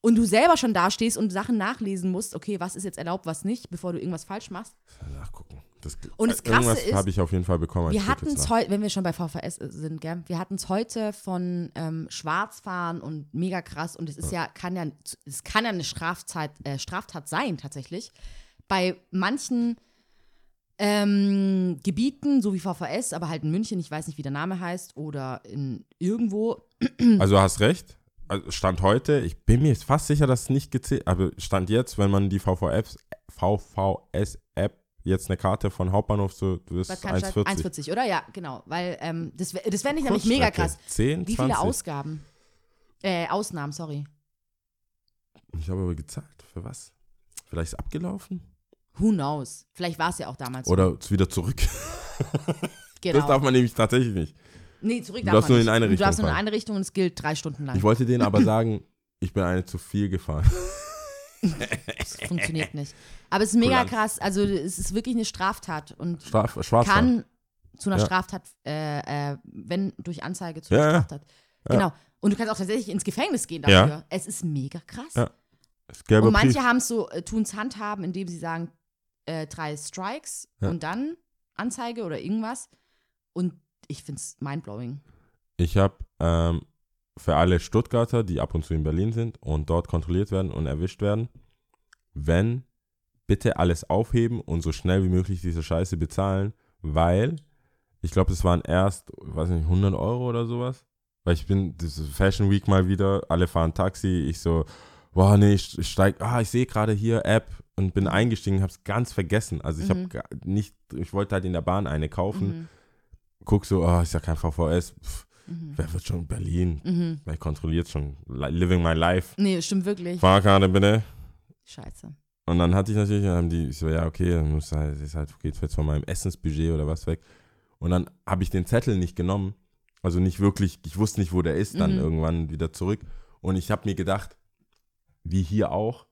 und du selber schon dastehst und Sachen nachlesen musst, okay, was ist jetzt erlaubt, was nicht, bevor du irgendwas falsch machst. Nachgucken. Das, Und das Krasse irgendwas ist, habe ich auf jeden Fall bekommen. Wir hatten es heute, wenn wir schon bei VVS sind, gell, wir hatten es heute von ähm, Schwarzfahren und mega krass und es ist ja, kann ja, es kann ja eine Straftat, äh, Straftat sein tatsächlich. Bei manchen ähm, Gebieten, so wie VVS, aber halt in München, ich weiß nicht, wie der Name heißt, oder in irgendwo, Also hast recht. Also Stand heute, ich bin mir jetzt fast sicher, dass es nicht gezählt, aber Stand jetzt, wenn man die VVS, VVS-App jetzt eine Karte von Hauptbahnhof so, du bist Bad Cannstatt, 1,40. 1,40, oder? Ja, genau. Weil ähm, das, das fände ich nämlich mega krass. 10, Wie 20. viele Ausgaben? Äh, Ausnahmen, sorry. Ich habe aber gezahlt. Für was? Vielleicht ist abgelaufen? Who knows? Vielleicht war es ja auch damals. so. Oder ist wieder zurück? genau. Das darf man nämlich tatsächlich nicht. Nee, zurück Du darf darfst man nur in nicht. eine Du Richtung darfst nur in eine Richtung und es gilt drei Stunden lang. Ich wollte denen aber sagen, ich bin eine zu viel gefahren. Das funktioniert nicht. Aber es ist mega krass. Also es ist wirklich eine Straftat und Straf, kann zu einer Ja. Straftat, äh, äh, wenn durch Anzeige zu einer Ja, ja. Straftat. Genau. Und du kannst auch tatsächlich ins Gefängnis gehen Ja. dafür. Es ist mega krass. Ja. Und manche haben es so, äh, tun es handhaben, indem sie sagen, äh, drei Strikes Ja. und dann Anzeige oder irgendwas. Und ich finde es mindblowing. Ich habe ähm, für alle Stuttgarter, die ab und zu in Berlin sind und dort kontrolliert werden und erwischt werden, wenn bitte alles aufheben und so schnell wie möglich diese Scheiße bezahlen, weil ich glaube, es waren erst, weiß nicht, 100 Euro oder sowas. Weil ich bin, das ist Fashion Week mal wieder, alle fahren Taxi, ich so, boah, nee, ich, ich steig, ah, ich sehe gerade hier App und bin eingestiegen, hab's ganz vergessen. Also ich Mhm. habe nicht, ich wollte halt in der Bahn eine kaufen, Mhm. guck so, ah, ist ja kein VVS, pff, Mhm. wer wird schon in Berlin? Mhm. Wer kontrolliert schon? Li- Living my life. Nee, stimmt wirklich. Fahrkarte bitte. Scheiße. Und dann hatte ich natürlich, dann haben die, ich so, ja, okay, dann muss halt, ist halt, geht jetzt von meinem Essensbudget oder was weg. Und dann habe ich den Zettel nicht genommen. Also nicht wirklich, ich wusste nicht, wo der ist, dann Mhm. irgendwann wieder zurück. Und ich habe mir gedacht, wie hier auch,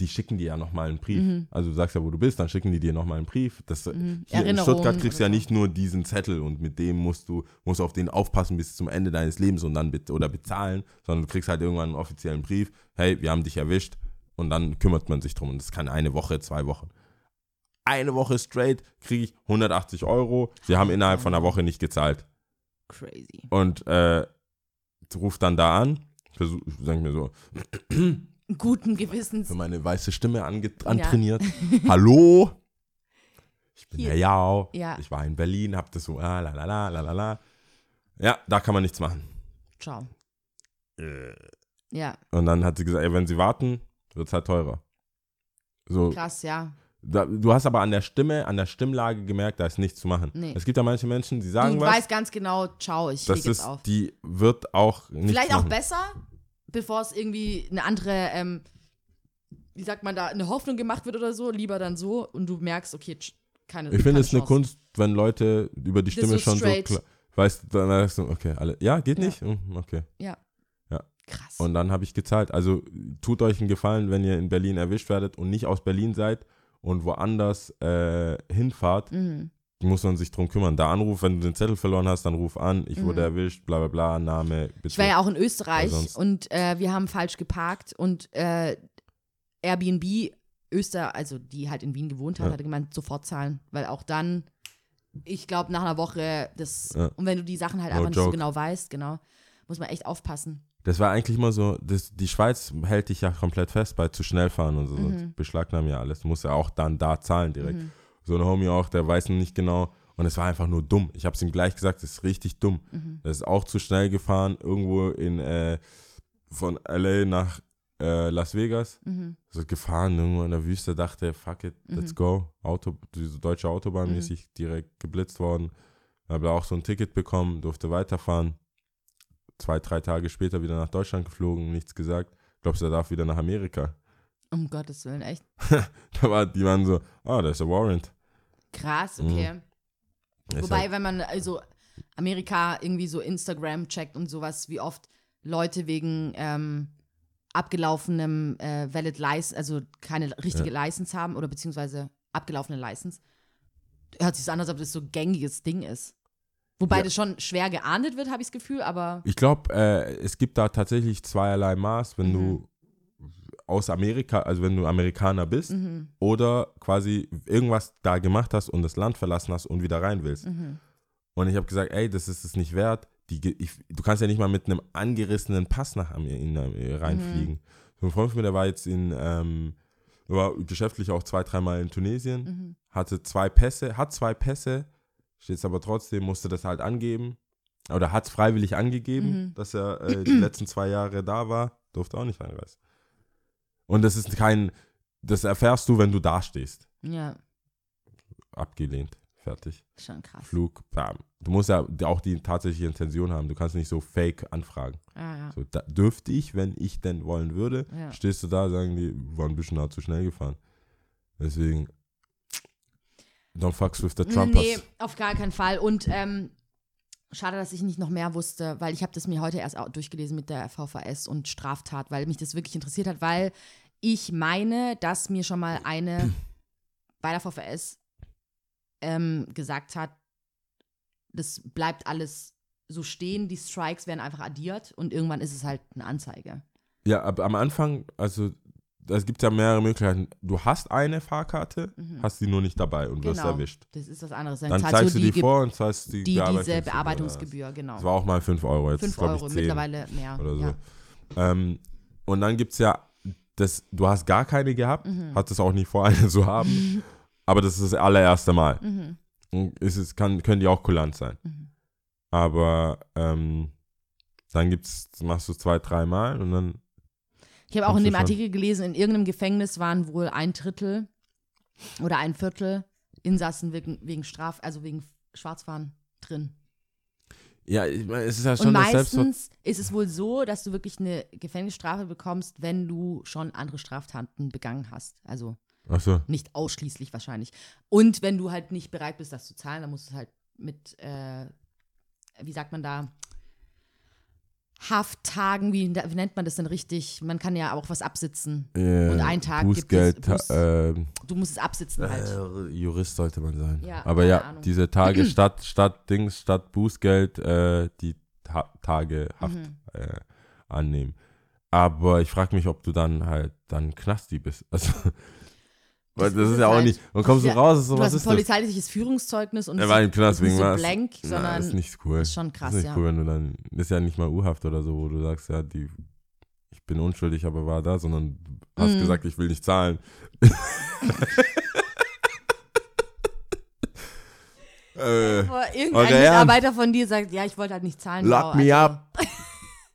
die schicken dir ja nochmal einen Brief. Mhm. Also du sagst ja, wo du bist, dann schicken die dir nochmal einen Brief. Das, Mhm. Hier in Stuttgart kriegst du ja so. nicht nur diesen Zettel und mit dem musst du musst auf den aufpassen bis zum Ende deines Lebens und dann oder bezahlen, sondern du kriegst halt irgendwann einen offiziellen Brief, hey, wir haben dich erwischt und dann kümmert man sich drum und das kann eine Woche, zwei Wochen. Eine Woche straight kriege ich 180 Euro. Sie haben innerhalb von einer Woche nicht gezahlt Crazy. und äh, ruft dann da an, versuch, sag mir so, Guten Gewissens. für meine weiße Stimme antrainiert. Hallo? Ich bin Hier. der Jao. Ja. Ich war in Berlin, hab das so, ah, la la la la la la. Ja, da kann man nichts machen. Ciao. Äh. Ja, Und dann hat sie gesagt, ey, wenn sie warten, wird es halt teurer. So, krass, ja. da, du hast aber an der Stimme, an der Stimmlage gemerkt, da ist nichts zu machen. Nee. Es gibt ja manche Menschen, die sagen du was, weißt ganz genau, ciao, ich das ist, auf. die wird auch nicht Vielleicht auch machen. besser, bevor es irgendwie eine andere, ähm, wie sagt man da, eine Hoffnung gemacht wird oder so, lieber dann so und du merkst, okay, keine Ich finde es eine. Kunst, wenn Leute über die Stimme so schon so straight. klar, weißt, dann sagst du, okay, alle, ja, geht Ja. nicht? Hm, Okay. Krass. Und dann habe ich gezahlt. Also tut euch einen Gefallen, wenn ihr in Berlin erwischt werdet und nicht aus Berlin seid und woanders äh, hinfahrt, mhm. Muss man sich drum kümmern. Da Anruf, wenn du den Zettel verloren hast, dann ruf an, ich wurde Mhm. erwischt, bla bla bla, Name, bitte. Ich war ja auch in Österreich und äh, wir haben falsch geparkt und äh, Airbnb Öster, also die halt in Wien gewohnt hat, Ja. hat gemeint, sofort zahlen, weil auch dann, ich glaube, nach einer Woche, das, Ja. und wenn du die Sachen halt No einfach nicht so joke. genau weißt, genau, muss man echt aufpassen. Das war eigentlich immer so, das, die Schweiz hält dich ja komplett fest bei zu schnell fahren und so. Mhm. sonst Beschlagnahmen ja alles. Du musst ja auch dann da zahlen direkt. Mhm. So ein Homie auch, der weiß nicht genau. Und es war einfach nur dumm. Ich habe es ihm gleich gesagt, das ist richtig dumm. Mhm. Das ist auch zu schnell gefahren, irgendwo in äh, von LA nach äh, Las Vegas. Mhm. So gefahren, irgendwo in der Wüste, dachte, fuck it, let's Mhm. go. Auto, diese deutsche Autobahn mäßig direkt geblitzt worden. Habe auch so ein Ticket bekommen, durfte weiterfahren. Zwei, drei Tage später wieder nach Deutschland geflogen, nichts gesagt. Glaubst du, er darf wieder nach Amerika? Um Gottes Willen, echt Da war, die waren so, ah, da ist der Warrant. Krass, Mhm. okay. Ist Wobei, halt- wenn man also Amerika irgendwie so Instagram checkt und sowas, wie oft Leute wegen ähm, abgelaufenem äh, Valid License, also keine richtige License haben oder beziehungsweise abgelaufene License, hört sich so an, als ob das so ein gängiges Ding ist. Wobei Ja. das schon schwer geahndet wird, habe ich das Gefühl, aber Ich glaube, äh, es gibt da tatsächlich zweierlei Maß, wenn Mhm. du aus Amerika, also wenn du Amerikaner bist mhm, oder quasi irgendwas da gemacht hast und das Land verlassen hast und wieder rein willst. mhm. Und ich habe gesagt, ey, das ist es nicht wert. Die, ich, du kannst ja nicht mal mit einem angerissenen Pass nach Amer- in, äh, reinfliegen. So ein Freund von mir, der war jetzt in, ähm, war geschäftlich auch zwei, dreimal in Tunesien, Mhm. hatte zwei Pässe, hat zwei Pässe, steht es aber trotzdem, musste das halt angeben. Oder hat es freiwillig angegeben, Mhm. dass er äh, die letzten zwei Jahre da war, durfte auch nicht einreisen. Und das ist kein, das erfährst du, wenn du dastehst. ja, Abgelehnt. Fertig. schon krass. Flug, bam. Du musst ja auch die tatsächliche Intention haben. Du kannst nicht so fake anfragen. Ja, ja. So, da, dürfte ich, wenn ich denn wollen würde, Ja. stehst du da, sagen die, war ein bisschen nah zu schnell gefahren. Deswegen, don't fucks with the Trumpers. Nee, auf gar keinen Fall. Und ähm, schade, dass ich nicht noch mehr wusste, weil ich habe das mir heute erst auch durchgelesen mit der VVS und Straftat, weil mich das wirklich interessiert hat, weil ich meine, dass mir schon mal eine bei der VVS ähm, gesagt hat, das bleibt alles so stehen, die Strikes werden einfach addiert und irgendwann ist es halt eine Anzeige. Ja, aber am Anfang, also es gibt ja mehrere Möglichkeiten. Du hast eine Fahrkarte, hast die nur nicht dabei und wirst Mhm. Genau. erwischt. Das ist was anderes. Dann zahlst zeigst du die Ge- vor und zahlst die, die diese Bearbeitungsgebühr. Bearbeitungsgebühr, genau. Das war auch mal 5 Euro, jetzt 5 glaube Euro, ich 10 mittlerweile mehr. oder so. Ja. Ähm, und dann gibt es ja, das, du hast gar keine gehabt, Mhm. hattest auch nicht vor, eine zu haben, aber das ist das allererste Mal. Mhm. Und ist es kann, können die auch kulant sein. Mhm. Aber ähm, dann gibt's, machst du es zwei, dreimal und dann, Ich habe auch in dem? Artikel gelesen, in irgendeinem Gefängnis waren wohl ein Drittel oder ein Viertel Insassen wegen, wegen Straf, also wegen Schwarzfahren drin. Ja, ich meine, es ist ja Und schon das Selbst. meistens ist es wohl so, dass du wirklich eine Gefängnisstrafe bekommst, wenn du schon andere Straftaten begangen hast. Also Achso, nicht ausschließlich wahrscheinlich. Und wenn du halt nicht bereit bist, das zu zahlen, dann musst du halt mit, äh, wie sagt man da, Hafttagen, wie, wie nennt man das denn richtig? Man kann ja auch was absitzen. äh, Und ein Tag Bußgeld, gibt es Buß- ähm, Du musst es absitzen halt. äh, Jurist sollte man sein. Ja, Aber ja, Ahnung. diese Tage statt, statt Dings, statt Bußgeld, äh, die Ta Tage Haft Mhm. äh, annehmen. Aber ich frage mich, ob du dann halt dann Knasti bist. Also, weil Das das ist ist ja auch halt. nicht. Und kommst du Ja, raus, ist so, Du was hast ein ist das? polizeiliches Führungszeugnis und es war im ist Knast nicht wegen so was? blank, Na, sondern ist nicht cool. ist schon krass, ist nicht ja. cool, wenn du dann, das ist ja nicht mal U-Haft oder so, wo du sagst, ja, die, ich bin unschuldig, aber war da, sondern hast Mhm. gesagt, ich will nicht zahlen. äh, irgendein. Mitarbeiter von dir sagt, ja, ich wollte halt nicht zahlen. lock wow, me also, up.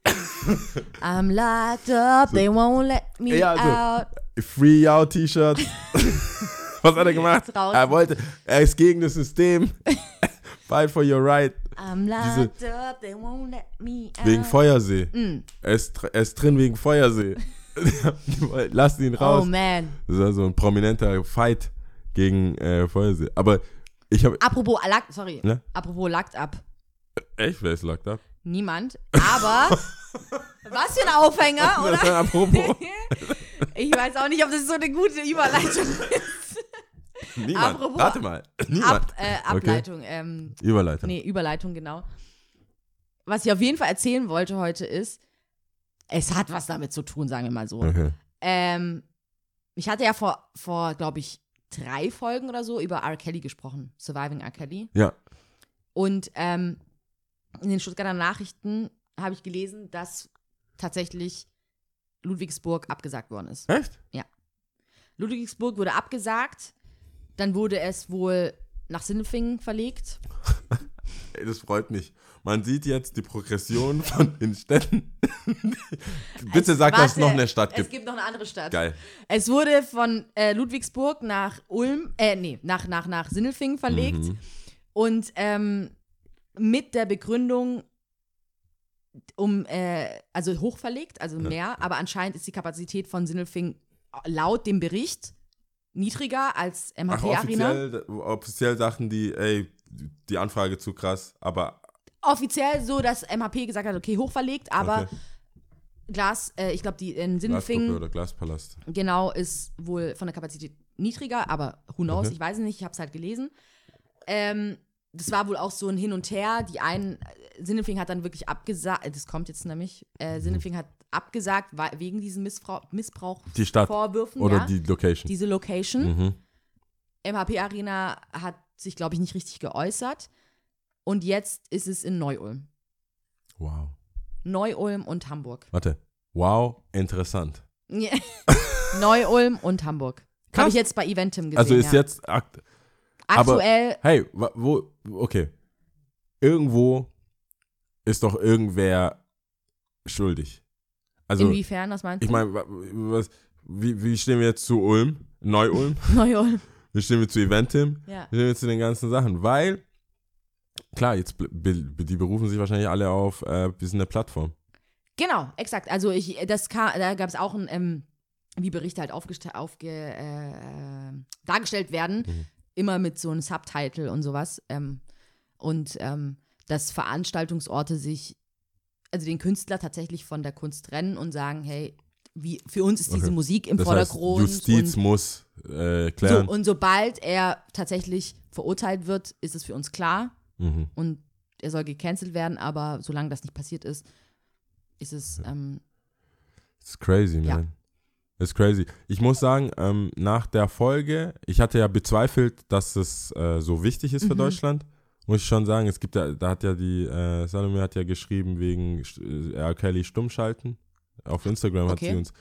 I'm locked up, they won't let me Ja, also, out. Free Out T-Shirt. Was hat er gemacht? Raus. Er wollte, er ist gegen das System. Fight for your right. I'm locked up, they won't let me out. Wegen Feuersee. Mm. Er, ist, er ist drin wegen Feuersee. Lass ihn raus. Oh man. Das ist also ein prominenter Fight gegen äh, Feuersee. Aber ich habe. Apropos locked, sorry. Ne? Apropos locked up. Echt, wer ist locked up? Niemand. Aber was für ein Aufhänger, oder? Apropos. Ich weiß auch nicht, ob das so eine gute Überleitung ist. Niemand. Apropos- Warte mal. Niemand. Ab, äh, Ableitung. Ähm, Überleitung. nee, Überleitung, genau. Was ich auf jeden Fall erzählen wollte heute ist, es hat was damit zu tun, sagen wir mal so. Okay. Ähm, ich hatte ja vor, vor glaube ich, drei Folgen oder so über R. Kelly gesprochen. Surviving R. Kelly. Ja. Und ähm, in den Stuttgarter Nachrichten habe ich gelesen, dass tatsächlich Ludwigsburg abgesagt worden ist. Echt? Ludwigsburg wurde abgesagt, dann wurde es wohl nach Sindelfingen verlegt. Ey, das freut mich. Man sieht jetzt die Progression von den Städten. Bitte Es- sag, dass es warte, noch eine Stadt Es gibt. gibt noch eine andere Stadt. Geil. Es wurde von äh, Ludwigsburg nach Ulm, äh, nee, nach, nach, nach Sindelfingen verlegt. Mhm. Und ähm, mit der Begründung, um, äh, also hochverlegt, also mehr, aber anscheinend ist die Kapazität von Sindelfing laut dem Bericht niedriger als Ach, MHP Arena. offiziell, offiziell sagten die, ey, die Anfrage zu krass, aber Offiziell so, dass MHP gesagt hat, okay, hochverlegt, aber okay. Glas, äh, ich glaube, die in Sindelfingen oder Glaspalast. genau ist wohl von der Kapazität niedriger, aber who knows, Okay. ich weiß es nicht, ich habe es halt gelesen. Ähm, das war wohl auch so ein Hin und Her. Die einen, äh, Sindelfing hat dann wirklich abgesagt, äh, das kommt jetzt nämlich, Mhm. äh, Sindelfing hat abgesagt wegen diesen Missbrauch, Missbrauch Die Stadt Vorwürfen, oder ja, die Location. diese Location. mhm. MHP Arena hat sich, glaube ich, nicht richtig geäußert. Und jetzt ist es in Neu-Ulm. Wow. Neu-Ulm und Hamburg. Warte. Wow, interessant. Neu-Ulm und Hamburg. Habe ich jetzt bei Eventim gesehen. Also ist ja. jetzt akt aber- aktuell Hey, wo, okay. Irgendwo ist doch irgendwer schuldig. Also, inwiefern, was meinst du? ich meine, wa- was, wie, wie stehen wir jetzt zu Ulm? Neu-Ulm? Neu-Ulm. Wie stehen wir zu Eventim? Ja. Wie stehen wir zu den ganzen Sachen? Weil, klar, jetzt, die berufen sich wahrscheinlich alle auf, äh, wir sind eine Plattform. Genau, exakt. Also ich, das kam, da gab es auch ein, ähm, wie Berichte halt aufge, äh, äh, dargestellt werden, Mhm. Immer mit so einem Subtitle und sowas. Ähm, und ähm, dass Veranstaltungsorte sich, also den Künstler tatsächlich von der Kunst trennen und sagen, hey, wie, für uns ist diese Okay. Musik im Das heißt, Vordergrund. Justiz und, muss äh, so, klären. und sobald er tatsächlich verurteilt wird, ist es für uns klar mhm. und er soll gecancelt werden, aber solange das nicht passiert ist, ist es ähm, It's crazy, man. Ja. It's crazy. Ich muss sagen, ähm, nach der Folge, ich hatte ja bezweifelt, dass es äh, so wichtig ist für Mhm. Deutschland. Muss ich schon sagen, es gibt ja, da hat ja die, äh, Salome hat ja geschrieben wegen äh, R. Kelly stummschalten. Auf Instagram hat Okay. sie uns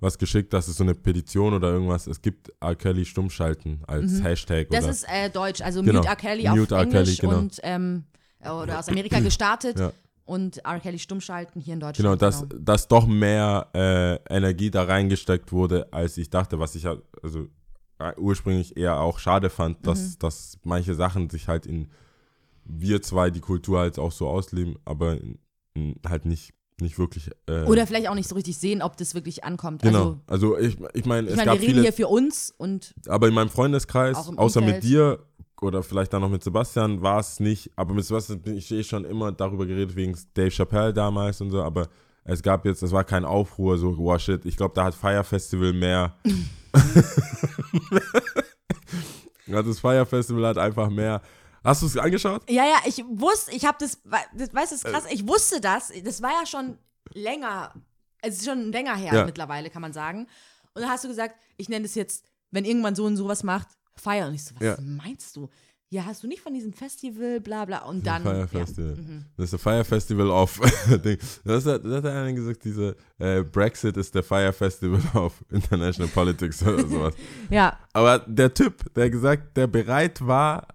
was geschickt, dass es so eine Petition oder irgendwas, es gibt R. Kelly stummschalten als Mhm. Hashtag Das ist äh, Deutsch, also Genau. Mute R. Kelly auf Mute R. Englisch Kelly, genau. und ähm, oder aus Amerika gestartet Ja. Und R. Kelly stummschalten hier in Genau, Deutschland. dass, dass doch mehr äh, Energie da reingesteckt wurde, als ich dachte, was ich ja also äh, ursprünglich eher auch schade fand, dass, Mhm. dass manche Sachen sich halt in wir zwei die Kultur halt auch so ausleben, aber in, in halt nicht, nicht wirklich. Äh, Oder vielleicht auch nicht so richtig sehen, ob das wirklich ankommt. genau. Also, Also, ich, ich meine, ich es meine, gab wir reden viele, hier für uns und aber in meinem Freundeskreis, außer Umfeld. mit dir oder vielleicht dann noch mit Sebastian, war es nicht, aber mit Sebastian bin ich eh schon immer darüber geredet, wegen Dave Chappelle damals und so, aber es gab jetzt, es war kein Aufruhr, so, wow, shit, ich glaube, da hat Fire Festival mehr. ja, das Fire Festival hat einfach mehr. Hast du es angeschaut? Ja, ja, ich wusste, ich habe das, das, weißt du, das ist Äh. krass, ich wusste das, das war ja schon länger, es ist schon länger her Ja. mittlerweile, kann man sagen. Und dann hast du gesagt, ich nenne das jetzt, wenn irgendwann so und sowas macht, Feier. Und ich so, was Ja. meinst du? Ja, hast du nicht von diesem Festival, bla bla. Und dann. Fire ja. Festival. Mhm. Das ist der Fire Festival of. Das hat, das hat einer gesagt, diese äh, Brexit ist der Fire Festival of International Politics oder sowas. ja, Aber der Typ, der gesagt, der bereit war,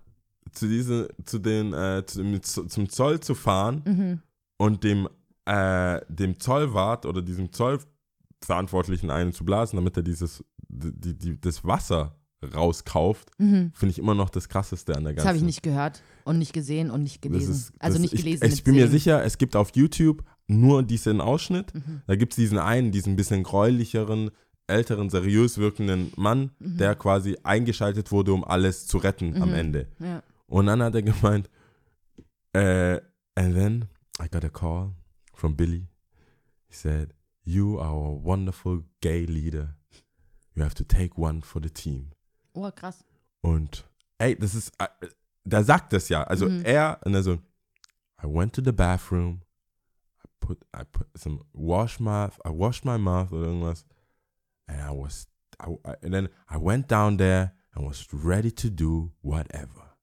zu diesen, zu den, äh, zu, zum Zoll zu fahren mhm. und dem, äh, dem Zollwart oder diesem Zollverantwortlichen einen zu blasen, damit er dieses, die, die, das Wasser rauskauft, Mhm. finde ich immer noch das krasseste an der Das ganzen habe ich nicht gehört und nicht gesehen und nicht Das gelesen. ist- also das- nicht gelesen. Ich, ich bin mir sicher, es gibt auf YouTube nur diesen Ausschnitt. Mhm. Da gibt es diesen einen, diesen bisschen gräulicheren, älteren, seriös wirkenden Mann, Mhm. der quasi eingeschaltet wurde, um alles zu retten am Mhm. Ende. Ja. Und dann hat er gemeint, äh, and then I got a call from Billy. He said, you are a wonderful gay leader. You have to take one for the team. Oh, krass. Und ey, das ist, äh, der sagt das ja. Also Mhm. er, und er so, I went to the bathroom, I put, I put some, wash my, I washed my mouth oder irgendwas, and I was, I, I- and then I went down there and was ready to do whatever.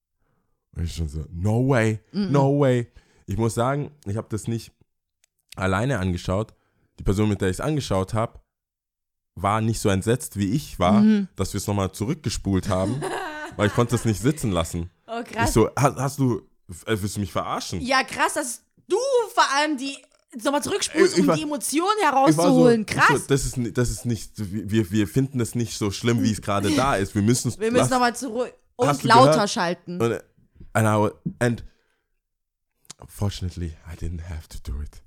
Und ich schon so, no way, Mhm. no way. Ich muss sagen, ich habe das nicht alleine angeschaut. Die Person, mit der ich es angeschaut habe, war nicht so entsetzt, wie ich war, Mhm. dass wir es nochmal zurückgespult haben, weil ich konnte es nicht sitzen lassen. Oh, Ich krass. so, hast, hast du, äh, willst du mich verarschen? Ja, krass, dass du vor allem die nochmal zurückspulst, Ich- ich um war- die Emotionen Ich herauszuholen. so, krass. So, das ist, das ist nicht, wir, wir finden es nicht so schlimm, wie es gerade da ist. Wir müssen es Wir müssen nochmal zurück und lauter gehört? schalten. Und, and, I, and fortunately, I didn't have to do it.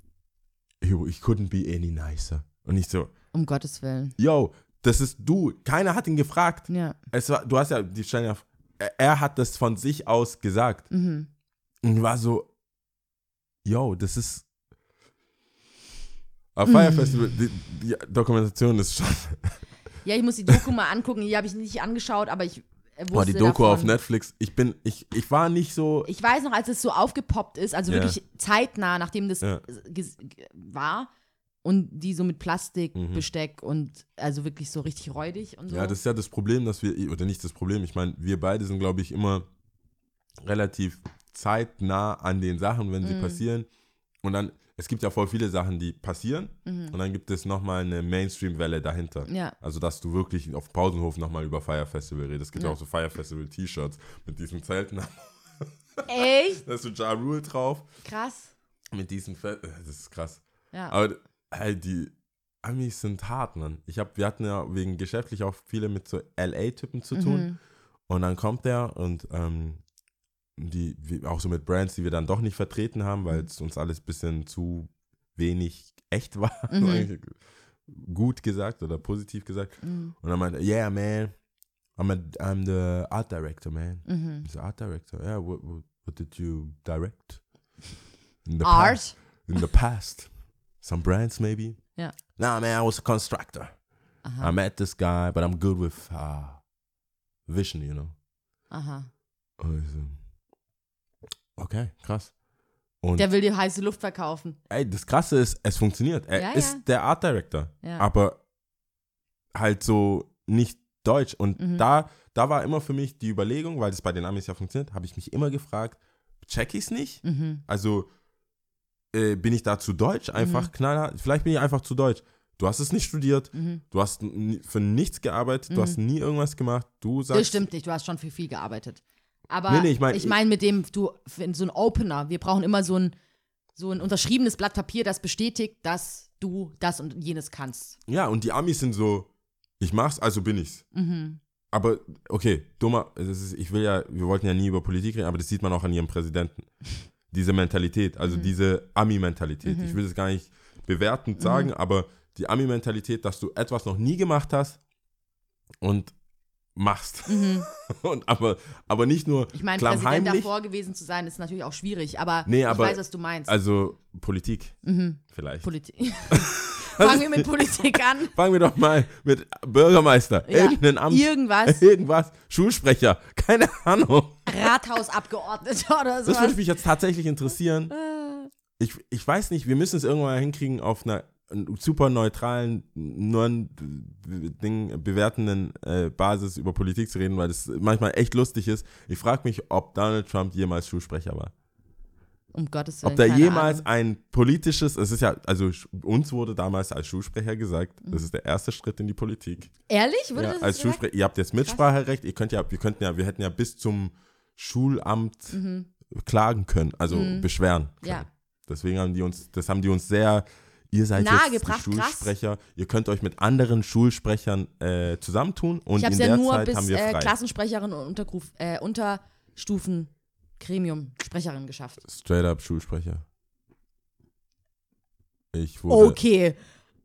It couldn't be any nicer. Und ich so, Um Gottes Willen. yo, das ist du. Keiner hat ihn gefragt. Ja. Es war, du hast ja, die ja, er, hat das von sich aus gesagt. Mhm. Und war so, yo, das ist. Aber Fire Festival, die, die Dokumentation ist schon. Ja, ich muss die Doku mal angucken. Die habe ich nicht angeschaut, aber ich äh, wusste Boah, die Doku davon. auf Netflix. Ich bin, ich, ich war nicht so. Ich weiß noch, als es so aufgepoppt ist, also Ja. wirklich zeitnah, nachdem das g- war und die so mit Plastikbesteck Mhm. Und also wirklich so richtig räudig und so. Ja, das ist ja das Problem, dass wir, oder nicht das Problem, ich meine, wir beide sind, glaube ich, immer relativ zeitnah an den Sachen, wenn sie Mhm. passieren. Und dann, es gibt ja voll viele Sachen, die passieren. Und dann gibt es nochmal eine Mainstream-Welle dahinter. Mhm. Ja. Also, dass du wirklich auf Pausenhof nochmal über Fire Festival redest. Es gibt ja auch so Fire Festival-T-Shirts mit diesen Zelten. Echt? da ist so Ja Rule drauf. Krass. Mit diesen Fe Das ist krass. Ja. Aber hey, die Amis sind hart, Mann. Ich hab, wir hatten ja wegen geschäftlich auch viele mit so LA-Typen zu tun. Mhm. Und dann kommt der und ähm, die, wie- auch so mit Brands, die wir dann doch nicht vertreten haben, weil es uns alles ein bisschen zu wenig echt war. Mhm. Gut gesagt oder positiv gesagt. Mhm. Und dann meinte yeah, man, I'm, a, I'm the art director, man. Mhm. Ich so, art director? Yeah, what, what, what did you direct? In the Art? Past, in the past. Some brands, maybe? Ja. Nah, man, I was a constructor. Aha. I met this guy, but I'm good with uh, vision, you know. Aha. Und ich so, okay, krass. Und Der will dir heiße Luft verkaufen. ey, das Krasse ist, es funktioniert. Er Ja, ist ja. der Art Director, Ja. aber halt so nicht deutsch. Und Mhm. da, da war immer für mich die Überlegung, weil das bei den Amis ja funktioniert, habe ich mich immer gefragt, check ich's nicht? Mhm. Also äh, bin ich da zu deutsch? Einfach knallhart? Vielleicht bin ich einfach zu deutsch. Du hast es nicht studiert, Mhm. du hast für nichts gearbeitet, du hast nie irgendwas gemacht. Du sagst, Das stimmt nicht, du hast schon für viel gearbeitet. Aber Nee, nee, ich mein- ich meine mit dem, du, so ein Opener, wir brauchen immer so ein, so ein unterschriebenes Blatt Papier, das bestätigt, dass du das und jenes kannst. Ja, und die Amis sind so, ich mach's, also bin ich's. Mhm. Aber, okay, dummer, ist, ich will ja, wir wollten ja nie über Politik reden, aber das sieht man auch an ihrem Präsidenten. Diese Mentalität, also Mhm. diese Ami-Mentalität. Ich will das gar nicht bewertend sagen, aber die Ami-Mentalität, dass du etwas noch nie gemacht hast und machst. und aber, aber nicht nur Mhm. Ich meine, Präsident davor gewesen zu sein, ist natürlich auch schwierig, aber, Nee, ich aber- weiß, was du meinst. also Politik vielleicht. Politik. Fangen wir mit Politik an. Fangen wir doch mal mit Bürgermeister, Ja, irgendein Amt, Irgendwas. irgendwas, Schulsprecher, keine Ahnung. Rathausabgeordneter oder so. Das würde mich jetzt tatsächlich interessieren. Ich, ich weiß nicht, wir müssen es irgendwann mal hinkriegen, auf einer super neutralen, non Ding, bewertenden äh, Basis über Politik zu reden, weil das manchmal echt lustig ist. Ich frage mich, ob Donald Trump jemals Schulsprecher war. Um Gottes Willen. Ob keine jemals Ahnung. ein politisches, es ist ja, also uns wurde damals als Schulsprecher gesagt, das ist der erste Schritt in die Politik. Ehrlich? Wurde Ja, das als? Schulsprecher, ihr habt jetzt Mitspracherecht, ihr könnt ja, wir könnten ja, wir hätten ja bis zum Schulamt klagen können, also beschweren können. Mhm. Ja. Deswegen haben die uns, das haben die uns sehr, ihr seid jetzt die krass. Schulsprecher, ihr könnt euch mit anderen Schulsprechern äh, zusammentun und Ich habe in es ja der nur Zeit bis haben wir äh, frei. Klassensprecherin und Untergruf, äh, Unterstufen Gremium Sprecherin geschafft. Straight up Schulsprecher. Ich wurde, Okay.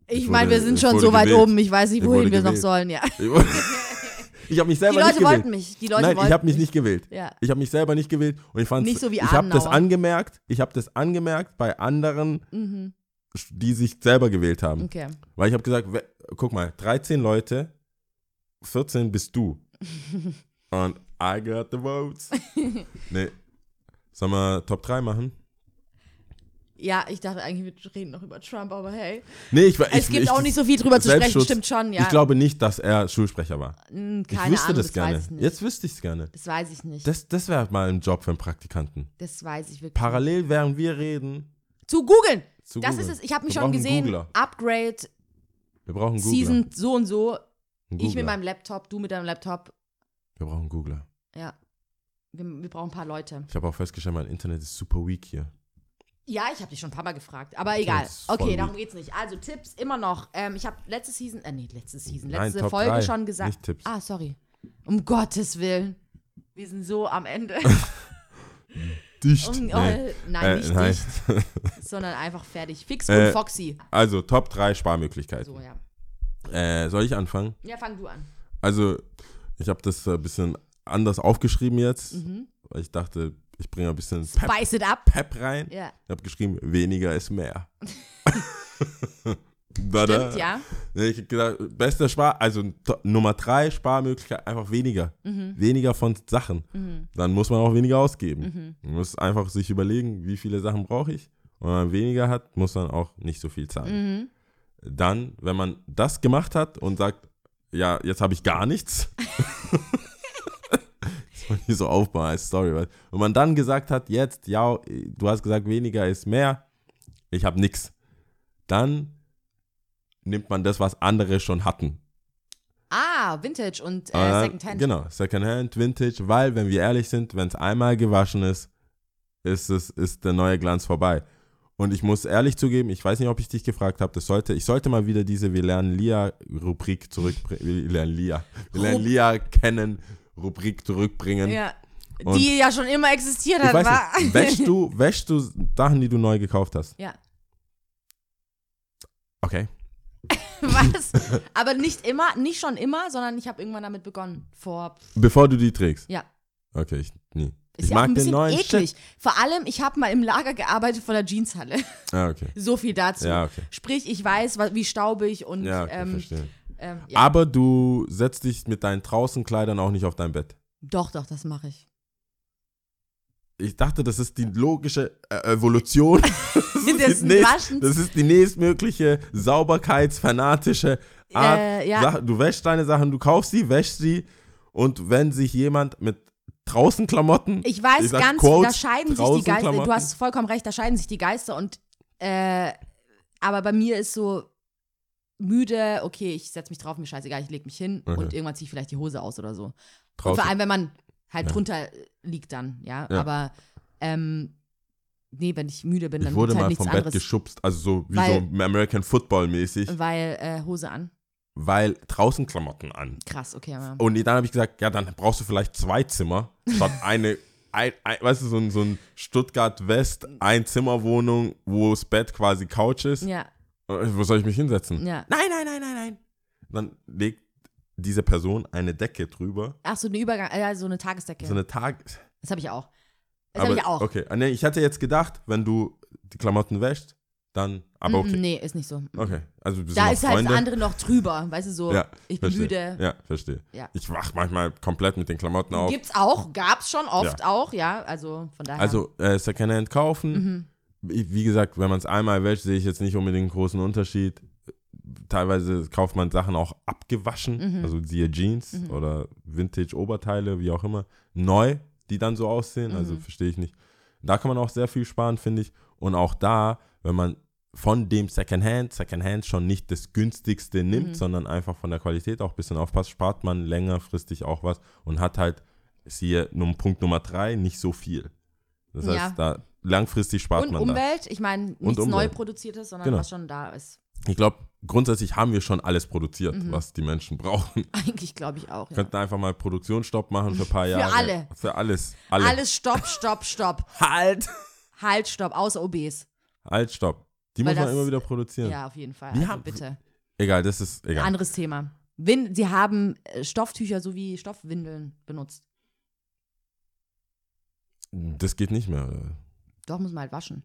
Ich ich meine, wir sind schon so weit gewählt. oben. Ich weiß nicht, Ich wohin wir noch gewählt. sollen. Ja. ich, ich habe mich Die selber Leute nicht gewählt. wollten mich. Die Leute Nein, wollten ich habe mich nicht gewählt. Ja. Ich habe mich selber nicht gewählt und ich fand Nicht so wie ich habe das angemerkt, ich habe das angemerkt bei anderen, Mhm. Die sich selber gewählt haben. Okay. Weil ich habe gesagt, guck mal, 13 Leute, 14 bist du. und I got the votes. nee. Sollen wir Top 3 machen? Ja, ich dachte eigentlich, wir reden noch über Trump, aber hey. Nee, ich, ich Es gibt ich, auch nicht so viel drüber zu sprechen, stimmt schon, ja. Ich glaube nicht, dass er Schulsprecher war. Hm, Ich Keine wüsste Ahnung, das, das gerne. weiß ich nicht. Jetzt wüsste ich es gerne. Das weiß ich nicht. Das, das wäre mal ein Job für einen Praktikanten. Das weiß ich wirklich. Parallel, während wir reden, Zu googeln. Zu Das ist es. Ich habe mich Wir schon brauchen gesehen. Googler. Upgrade, Wir brauchen Googler. Season so und so. Einen Ich Googler. mit meinem Laptop, du mit deinem Laptop. Wir brauchen Googler. Ja. Wir, wir brauchen ein paar Leute. Ich habe auch festgestellt, mein Internet ist super weak hier. Ja, ich habe dich schon ein paar Mal gefragt, aber egal. ist voll Okay, darum geht's nicht. Also Tipps immer noch. Ähm, ich habe letzte Season, äh, nee, letzte Season, Nein, letzte Top Folge drei, schon gesagt. nicht Tipps. Ah, sorry. Um Gottes Willen. Wir sind so am Ende. dicht. Oh, nein, Äh, nicht nein. dicht, sondern einfach fertig. Fix Äh, und Foxy. Also Top 3 Sparmöglichkeiten. So, ja. Äh, soll ich anfangen? Ja, fang du an. Also, ich habe das ein bisschen anders aufgeschrieben jetzt, Mhm. weil ich dachte, ich bringe ein bisschen Pep, Spice it up. Pep rein. Ja. Ich habe geschrieben, weniger ist mehr. Tada. Stimmt, ja. Ich hab gedacht, bester Spar, also Nummer drei Sparmöglichkeit, einfach weniger. Mhm. Weniger von Sachen. Mhm. Dann muss man auch weniger ausgeben. Mhm. Man muss einfach sich überlegen, wie viele Sachen brauche ich. Und wenn man weniger hat, muss man auch nicht so viel zahlen. Mhm. Dann, wenn man das gemacht hat und sagt, ja, jetzt habe ich gar nichts. das soll nicht so aufbauen als Story. Weil, und man dann gesagt hat, jetzt, ja, du hast gesagt, weniger ist mehr, ich habe nichts. Dann nimmt man das, was andere schon hatten. Ah, Vintage und äh, Äh, Secondhand. Genau, Secondhand, Vintage, weil, wenn wir ehrlich sind, wenn es einmal gewaschen ist, ist, es, ist der neue Glanz vorbei. Und ich muss ehrlich zugeben, ich weiß nicht, ob ich dich gefragt habe, das sollte, ich sollte mal wieder diese Wir lernen Lia-Rubrik zurückbringen. Wir lernen Lia. Wir lernen Lia kennen, Rubrik zurückbringen. Ja. Und- Die ja schon immer existiert hat, weiß war. nicht, wäschst du, wäschst du Sachen, die du neu gekauft hast? Ja. Okay. Was? Aber nicht immer, nicht schon immer, sondern ich habe irgendwann damit begonnen. Vor. Bevor du die trägst? Ja. Okay, ich nie. Ist ich ja auch mag ein den bisschen neuen eklig. Shit. Vor allem, ich habe mal im Lager gearbeitet von der Jeanshalle. Ah, okay. So viel dazu. Ja, okay. Sprich, ich weiß, wie staubig und. Ja, okay, ähm, verstehe. ähm, ja. Aber du setzt dich mit deinen Draußenkleidern auch nicht auf dein Bett. Doch, doch, das mache ich. Ich dachte, das ist die logische äh, Evolution. das, ist die nächst, das ist die nächstmögliche sauberkeitsfanatische Art. Äh, ja. Du wäschst deine Sachen, du kaufst sie, wäschst sie und wenn sich jemand mit draußen Klamotten, Ich weiß Ich sag ganz, Quotes, da scheiden sich die Geister. Du hast vollkommen recht, da scheiden sich die Geister und äh, aber bei mir ist so müde, okay, ich setze mich drauf, mir scheißegal, ich lege mich hin Mhm. und irgendwann ziehe ich vielleicht die Hose aus oder so. Und vor allem, wenn man halt Ja. drunter liegt dann, ja. Ja. Aber ähm, nee, wenn ich müde bin, dann ich wurde halt mal nichts vom Bett anderes. geschubst, also so wie Weil- so American Football mäßig, Weil äh, Hose an. weil draußen Klamotten an. Krass, okay. Ja. Und dann habe ich gesagt, ja, dann brauchst du vielleicht zwei Zimmer, statt eine, ein, ein, weißt du, so ein, so ein Stuttgart-West, Einzimmerwohnung, wo das Bett quasi Couch ist. Ja, Äh, Wo soll ich mich hinsetzen? ja. Nein, nein, nein, nein, nein. Dann legt diese Person eine Decke drüber, Ach, so eine Übergang, äh, so eine Tagesdecke. so eine Tag... das habe ich auch. Das habe ich auch. Okay, Ah, nee, ich hatte jetzt gedacht, wenn du die Klamotten wäschst, dann, aber okay. Nee, ist nicht so. Okay, also Da ist halt das andere noch drüber, weißt du, so, Ja, ich bin verstehe. müde. Ja, verstehe. Ja. Ich wach manchmal komplett mit den Klamotten auf. Gibt's auch, gab's schon oft auch, ja, also von daher. Also äh, Secondhand kaufen. mhm. Wie wie gesagt, wenn man es einmal wäscht, sehe ich jetzt nicht unbedingt einen großen Unterschied. Teilweise kauft man Sachen auch abgewaschen, Mhm. also siehe Jeans Mhm. oder Vintage-Oberteile, wie auch immer, neu, die dann so aussehen. Also Mhm. verstehe ich nicht. Da kann man auch sehr viel sparen, finde ich. Und auch da, wenn man von dem Secondhand, Secondhand schon nicht das günstigste nimmt, Mhm. sondern einfach von der Qualität auch ein bisschen aufpasst, spart man längerfristig auch was und hat halt, siehe Punkt Nummer drei, nicht so viel. Das heißt, Ja. da langfristig spart und man da. Umwelt, ich meine, nichts neu produziertes, sondern Genau. was schon da ist. Ich glaube, grundsätzlich haben wir schon alles produziert, Mhm. was die Menschen brauchen. Eigentlich glaube ich auch, Wir ja. könnten einfach mal Produktionsstopp machen für ein paar Für Jahre. alle. Für alles. Alle. Alles stopp, stopp, stopp. Halt! Halt, stopp, außer OBs. Halt, stopp. Die Weil muss man immer wieder produzieren. Ja, auf jeden Fall. Wir Also haben- bitte. Egal, das ist egal. Anderes Thema. Win Sie haben äh, Stofftücher sowie Stoffwindeln benutzt. Das geht nicht mehr. Doch, muss man halt waschen.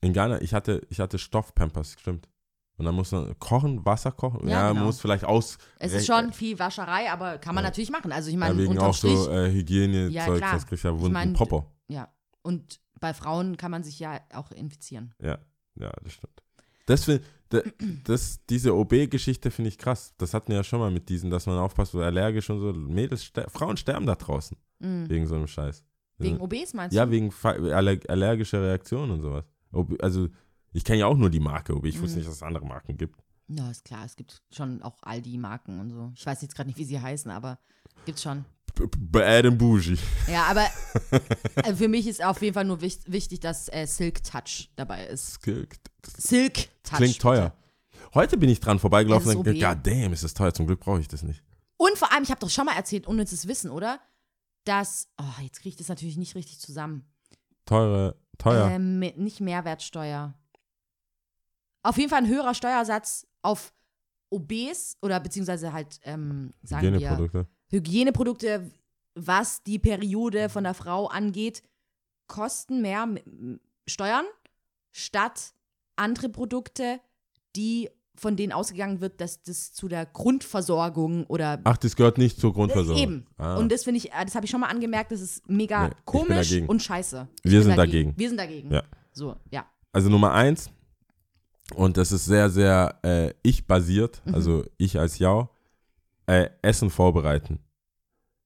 In Ghana, ich hatte, ich hatte Stoffpampers, stimmt. Und dann muss man kochen, Wasser kochen. Ja, Ja, man genau. muss vielleicht aus. Es ist schon viel Wascherei, aber kann man Ja. natürlich machen. Also ich Ja, meine, wegen unterm auch Strich, so äh, Hygiene-Zeug, Ja, klar. das kriegt ja Wunden, mein, Popper. ja. Und bei Frauen kann man sich ja auch infizieren. Ja, ja, das stimmt. Das, find- das, diese OB-Geschichte finde ich krass. Das hatten wir ja schon mal mit diesen, dass man aufpasst, so allergisch und so. Mädels, ster Frauen sterben da draußen Mhm. wegen so einem Scheiß. Wegen OBs meinst Ja, du? wegen fa- aller allergischer Reaktionen und sowas. OB, also, ich kenne ja auch nur die Marke OB. Ich wusste Mhm. nicht, dass es andere Marken gibt. Ja, ist klar. Es gibt schon auch Aldi-Marken und so. Ich weiß jetzt gerade nicht, wie sie heißen, aber gibt's schon. Bad and Bougie. Ja, aber äh, für mich ist auf jeden Fall nur wich wichtig, dass äh, Silk Touch dabei ist. Klingt- Silk Touch. Klingt teuer. Heute bin ich dran vorbeigelaufen und denke, god damn, ist das teuer. Zum Glück brauche ich das nicht. Und vor allem, ich habe doch schon mal erzählt, unnützes Wissen, oder? dass, oh, jetzt kriege ich das natürlich nicht richtig zusammen. Teure, teuer. Ähm, nicht Mehrwertsteuer. Auf jeden Fall ein höherer Steuersatz auf OBs oder beziehungsweise halt, ähm, sagen wir, Hygieneprodukte. Hygieneprodukte, was die Periode von der Frau angeht, kosten mehr Steuern statt andere Produkte, die von denen ausgegangen wird, dass das zu der Grundversorgung oder Ach, das gehört nicht zur Grundversorgung. eben. Ah. Und das finde ich, äh, das habe ich schon mal angemerkt, das ist mega Nee, komisch dagegen. und scheiße. Ich Wir sind dagegen. Wir sind dagegen. Ja. So, ja. also Nummer eins, und das ist sehr, sehr äh, ich-basiert, Mhm. also ich als Jau, äh, Essen vorbereiten.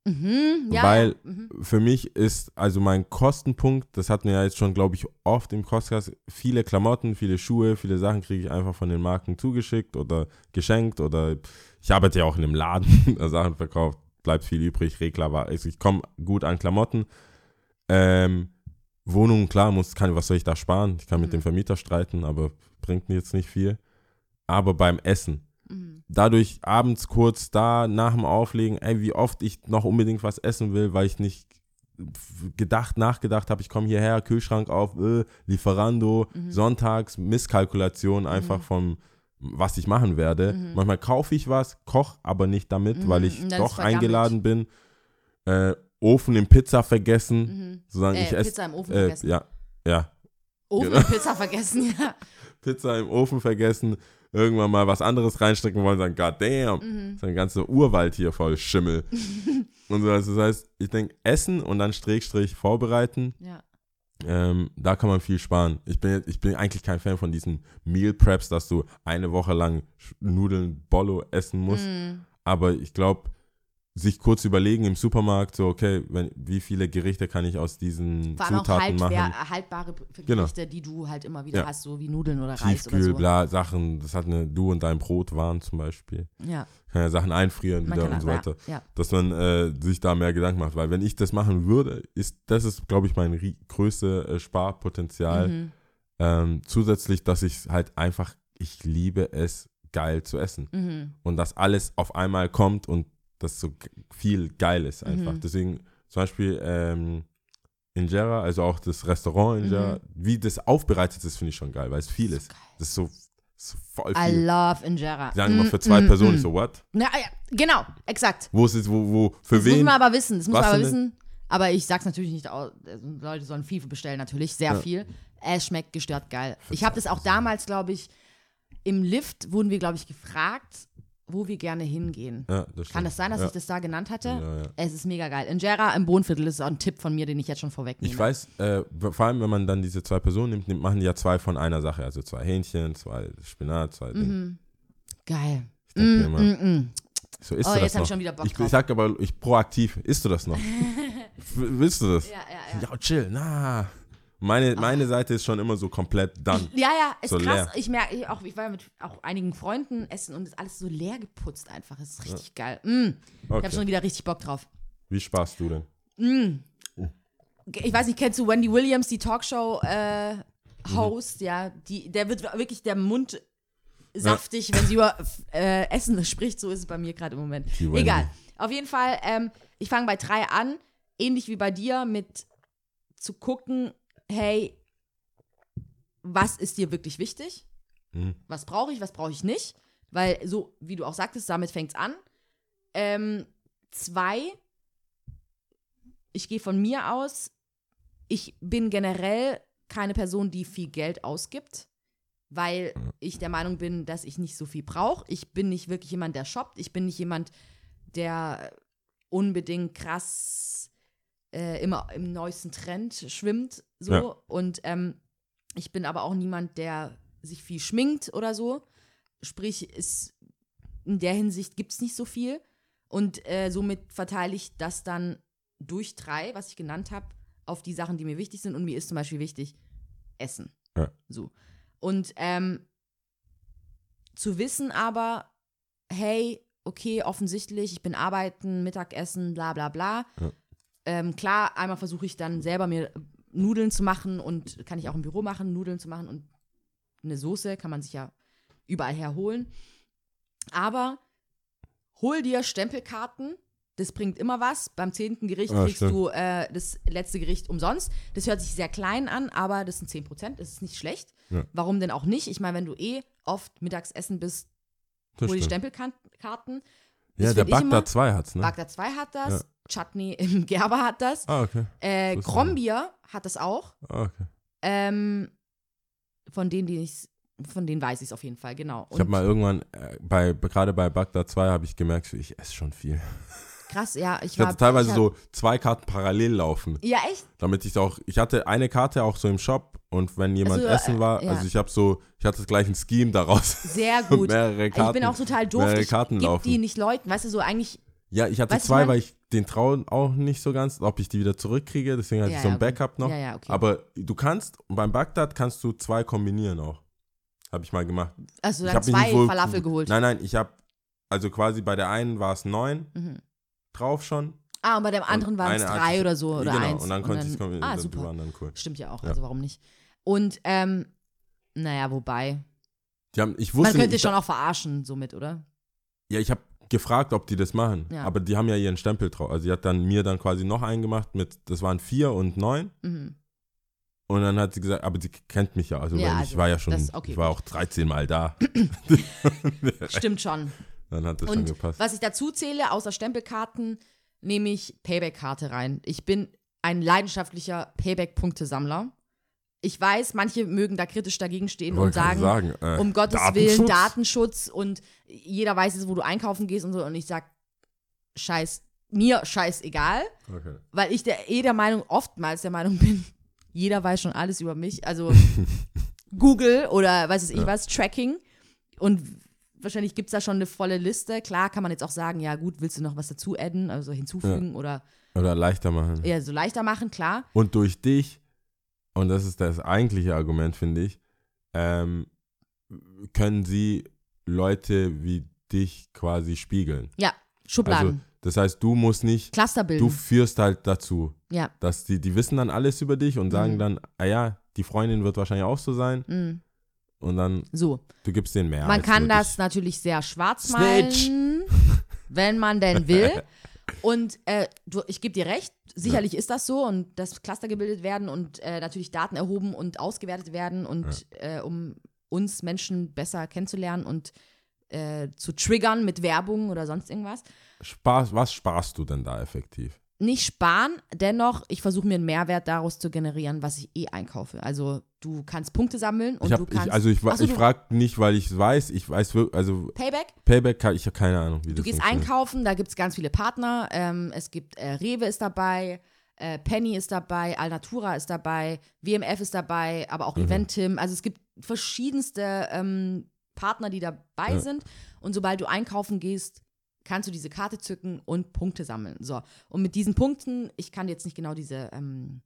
Mhm, ja. Weil. Mhm. für mich ist also mein Kostenpunkt, das hatten wir ja jetzt schon, glaube ich, oft im Kostkast, viele Klamotten, viele Schuhe, viele Sachen kriege ich einfach von den Marken zugeschickt oder geschenkt oder ich arbeite ja auch in einem Laden, der Sachen verkauft, bleibt viel übrig, Regler war, also ich komme gut an Klamotten. Ähm, Wohnung, klar, muss, kann, was soll ich da sparen? Ich kann mit Mhm. dem Vermieter streiten, aber bringt mir jetzt nicht viel. Aber beim Essen. Dadurch abends kurz da nach dem Auflegen, ey, wie oft ich noch unbedingt was essen will, weil ich nicht gedacht, nachgedacht habe, ich komme hierher, Kühlschrank auf, äh, Lieferando, Mhm. sonntags, Misskalkulation einfach vom, was ich machen werde. Mhm. Manchmal kaufe ich was, koch aber nicht damit, Mhm, weil ich doch eingeladen bin. Äh, Ofen in Pizza vergessen, Mhm. sozusagen Äh, ich esse. Pizza im Ofen Äh, vergessen. ja, ja, Ofen genau. Pizza vergessen, ja. Pizza im Ofen vergessen, irgendwann mal was anderes reinstecken wollen, sagen, god damn, Mhm. ist ein ganzer Urwald hier voll Schimmel. und so, also das heißt, ich denke, essen und dann Strich, vorbereiten, ja. ähm, da kann man viel sparen. Ich bin, ich bin eigentlich kein Fan von diesen Meal Preps, dass du eine Woche lang Nudeln Bollo essen musst, Mhm. aber ich glaube, sich kurz überlegen im Supermarkt, so, okay, wenn, wie viele Gerichte kann ich aus diesen Vor allem auch Zutaten halt, machen? haltbare P- Genau. Gerichte, die du halt immer wieder Ja. hast, so wie Nudeln oder Reis oder Tiefkühl, so. bla, Sachen, das hat eine, du und dein Brot waren zum Beispiel. Ja, Kann ja Sachen einfrieren man wieder und so weiter. ja. Dass man äh, sich da mehr Gedanken macht. Weil wenn ich das machen würde, ist, das ist, glaube ich, mein rie- größte äh, Sparpotenzial. Mhm. Ähm, zusätzlich, dass ich halt einfach, ich liebe es, geil zu essen. Mhm. Und dass alles auf einmal kommt und das so viel geil ist einfach. Mhm. Deswegen zum Beispiel ähm, Injera, also auch das Restaurant Injera, Mhm. wie das aufbereitet ist, finde ich schon geil, weil es viel ist. Das ist so, so voll I viel. love Injera. Sagen immer Mm, für zwei mm, Personen, mm. so, what? Ja, ja, genau, exakt. Wo ist es, wo, wo, für das muss wen? man aber wissen. Das muss man aber wissen. Aber ich sag's natürlich nicht. au- also Leute sollen viel bestellen, natürlich. Sehr Ja. viel. Es schmeckt gestört geil. Ich habe das auch damals, glaube ich, im Lift wurden wir, glaube ich, gefragt, wo wir gerne hingehen. Ja, das Kann das sein, dass ja. ich das da genannt hatte? Ja. Es ist mega geil. Injera im Bohnenviertel das ist auch ein Tipp von mir, den ich jetzt schon vorwegnehme. Ich weiß, äh, vor allem, wenn man dann diese zwei Personen nimmt, nimmt, machen die ja zwei von einer Sache. Also zwei Hähnchen, zwei Spinat, zwei Dinge. Mhm. Geil. Ich denke Mm, immer, mm, mm. so isst Oh, du das jetzt habe noch? ich schon wieder Bock Ich, drauf. ich sag aber, ich proaktiv, isst du das noch? Willst du das? ja, ja, ja. Ja, chill, na. Meine, meine Seite ist schon immer so komplett done. Ja, ja, ist So krass. leer. Ich merke, ich, auch, ich war mit auch einigen Freunden essen und es ist alles so leer geputzt einfach. Es ist richtig geil. Mm. Ich habe Okay. schon wieder richtig Bock drauf. Wie sparst du denn? Mm. Oh. Ich weiß nicht, kennst du Wendy Williams, die Talkshow-Host? Äh, Mhm. Host, ja, die, der wird wirklich der Mund saftig, wenn sie über äh, Essen spricht. So ist es bei mir gerade im Moment. Egal. Auf jeden Fall, ähm, ich fange bei drei an, ähnlich wie bei dir, mit zu gucken, hey, was ist dir wirklich wichtig? Mhm. Was brauche ich, was brauche ich nicht? Weil so, wie du auch sagtest, damit fängt es an. Ähm, zwei, ich gehe von mir aus, ich bin generell keine Person, die viel Geld ausgibt, weil ich der Meinung bin, dass ich nicht so viel brauche. Ich bin nicht wirklich jemand, der shoppt. Ich bin nicht jemand, der unbedingt krass äh, immer im neuesten Trend schwimmt. So. Ja. Und ähm, ich bin aber auch niemand, der sich viel schminkt oder so. Sprich, ist, in der Hinsicht gibt es nicht so viel. Und äh, somit verteile ich das dann durch drei, was ich genannt habe, auf die Sachen, die mir wichtig sind. Und mir ist zum Beispiel wichtig, Essen. Ja. So. Und ähm, zu wissen aber, hey, okay, offensichtlich, ich bin arbeiten, Mittagessen, bla bla bla. Ja. Ähm, klar, einmal versuche ich dann selber mir Nudeln zu machen und kann ich auch im Büro machen, Nudeln zu machen und eine Soße kann man sich ja überall herholen. Aber hol dir Stempelkarten Das bringt immer was. Beim zehnten Gericht Ah, kriegst stimmt. du äh, das letzte Gericht umsonst. Das hört sich sehr klein an, aber das sind 10 Prozent. Das ist nicht schlecht. Ja. Warum denn auch nicht? Ich meine, wenn du eh oft Mittagsessen bist, Das hol die. Stempelkarten. Ja, der Bagdad 2 hat's, ne? Bagdad 2 hat das. Chutney im Gerber hat das. ah, okay. Äh, das Krombier hat das auch. Ah, okay. Ähm, von denen, die ich, von denen weiß ich es auf jeden Fall, genau. Ich habe Und mal irgendwann, äh, bei, gerade bei Bagdad 2 habe ich gemerkt, ich esse schon viel. krass, ja, ich Ich war. hatte teilweise ich so zwei Karten parallel laufen, Ja, echt? damit ich auch, ich hatte eine Karte auch so im Shop und wenn jemand Also, äh, essen war, ja. also ich habe so, ich hatte gleich ein Scheme daraus. Sehr gut. mehrere Karten. ich bin auch total doof. mehrere Ich Karten geb laufen. die nicht Leuten, weißt du, so eigentlich. Ja, ich hatte Weißt zwei, man- weil ich den trauen auch nicht so ganz, ob ich die wieder zurückkriege. Deswegen hatte Ja, ich so ja, ein gut. Backup noch. Ja, ja, okay. Aber du kannst, beim Bagdad kannst du zwei kombinieren auch. Habe ich mal gemacht. Also dann zwei wohl- Falafel geholt. Nein, nein, ich habe, also quasi bei der einen war es neun Mhm. drauf schon. Ah, und bei dem anderen waren es drei oder so oder genau, eins. und dann konnte ich es kombinieren. Ah, die super. waren dann cool. Stimmt ja auch, Ja. also warum nicht? Und, ähm, naja, wobei. Die haben, ich Man wusste könnte nicht, schon auch verarschen somit, oder? Ja, ich habe gefragt, ob die das machen. Ja. Aber die haben ja ihren Stempel drauf. Also, die hat dann mir dann quasi noch einen gemacht mit, das waren vier und neun. Mhm. Und dann hat sie gesagt, aber sie kennt mich ja. Also, Ja, weil ich also, war ja schon, das- okay, ich war auch 13 Mal da. Stimmt schon. dann hat das schon Und gepasst. was ich dazu zähle, außer Stempelkarten, nehme ich Payback-Karte rein. Ich bin ein leidenschaftlicher Payback-Punktesammler. Ich weiß, manche mögen da kritisch dagegen stehen und sagen, sagen, äh, um Gottes Datenschutz? Willen, Datenschutz und jeder weiß jetzt, wo du einkaufen gehst und so. Und ich sag, scheiß, mir scheißegal, Okay. weil ich der, eh der Meinung, oftmals der Meinung bin, jeder weiß schon alles über mich. Also Google oder weiß es ich Ja. was, Tracking. Und wahrscheinlich gibt es da schon eine volle Liste. Klar kann man jetzt auch sagen, ja gut, willst du noch was dazu adden, also hinzufügen oder Oder leichter machen. eher so leichter machen, klar. Und durch dich, und das ist das eigentliche Argument, finde ich, ähm, können sie Leute wie dich quasi spiegeln. Ja, Schubladen, Also, das heißt, du musst nicht, Cluster du bilden. führst halt dazu, ja. dass die, die wissen dann alles über dich und sagen Mhm. dann, ah ja, die Freundin wird wahrscheinlich auch so sein Mm. und dann, So. du gibst denen mehr. Man kann das natürlich sehr schwarz Snitch. malen, wenn man denn will. Und äh, du, ich gebe dir recht, sicherlich ist das so und dass Cluster gebildet werden und äh, natürlich Daten erhoben und ausgewertet werden und äh, um uns Menschen besser kennenzulernen und äh, zu triggern mit Werbung oder sonst irgendwas. Spaß, was sparst du denn da effektiv? Nicht sparen, dennoch, ich versuche mir einen Mehrwert daraus zu generieren, was ich eh einkaufe. Also du kannst Punkte sammeln und ich hab, du kannst. ich, also ich, so, ich du- frage nicht, weil ich es weiß, ich weiß wirklich, also Payback? Payback, kann- ich habe keine Ahnung, wie Du das gehst funktioniert. einkaufen, da gibt es ganz viele Partner. Ähm, es gibt äh, Rewe ist dabei, äh, Penny ist dabei, Alnatura ist dabei, WMF ist dabei, aber Mhm. auch Eventim. Also es gibt verschiedenste ähm, Partner, die dabei Ja. sind. Und sobald du einkaufen gehst, kannst du diese Karte zücken und Punkte sammeln. So. Und mit diesen Punkten, ich kann jetzt nicht genau diese ähm,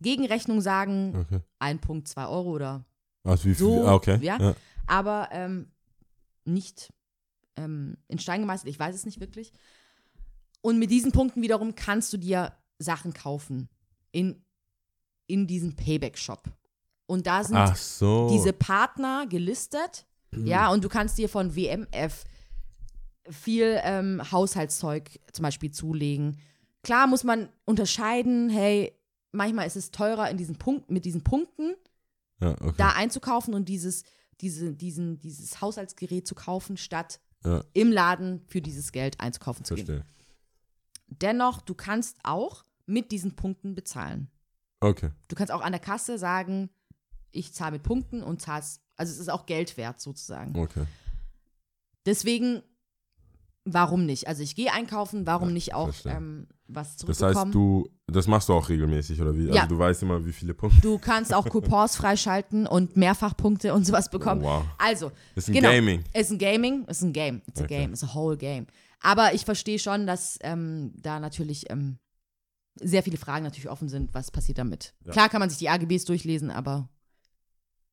Gegenrechnung sagen, Okay. ein Punkt, zwei Euro oder Also wie viel? So, ah, okay. ja. ja. aber ähm, nicht ähm, in Stein gemeißelt. Ich weiß es nicht wirklich. Und mit diesen Punkten wiederum kannst du dir Sachen kaufen in, in diesem Payback-Shop. Und da sind so. diese Partner gelistet. Ja, und du kannst dir von WMF viel ähm, Haushaltszeug zum Beispiel zulegen. Klar muss man unterscheiden, hey, manchmal ist es teurer in diesen Punkten, mit diesen Punkten ja, okay. da einzukaufen und dieses, diese, diesen, dieses Haushaltsgerät zu kaufen, statt Ja. im Laden für dieses Geld einzukaufen zu gehen. Dennoch, du kannst auch mit diesen Punkten bezahlen. Okay. Du kannst auch an der Kasse sagen, ich zahle mit Punkten und zahlst, also es ist auch Geld wert sozusagen. Okay. Deswegen, warum nicht? Also ich gehe einkaufen, warum Ja, nicht auch ähm, was Das zurückbekommen? heißt, du, das machst du auch regelmäßig, oder wie? Ja. Also du weißt immer, wie viele Punkte. du kannst auch Coupons freischalten und Mehrfachpunkte und sowas bekommen. Oh, wow. Also, Das ist ein Genau. Gaming. Ist ein Gaming, ist ein Game. It's a Okay. game, it's a whole game. Aber ich verstehe schon, dass ähm, da natürlich ähm, sehr viele Fragen natürlich offen sind, was passiert damit. Ja. Klar kann man sich die AGBs durchlesen, aber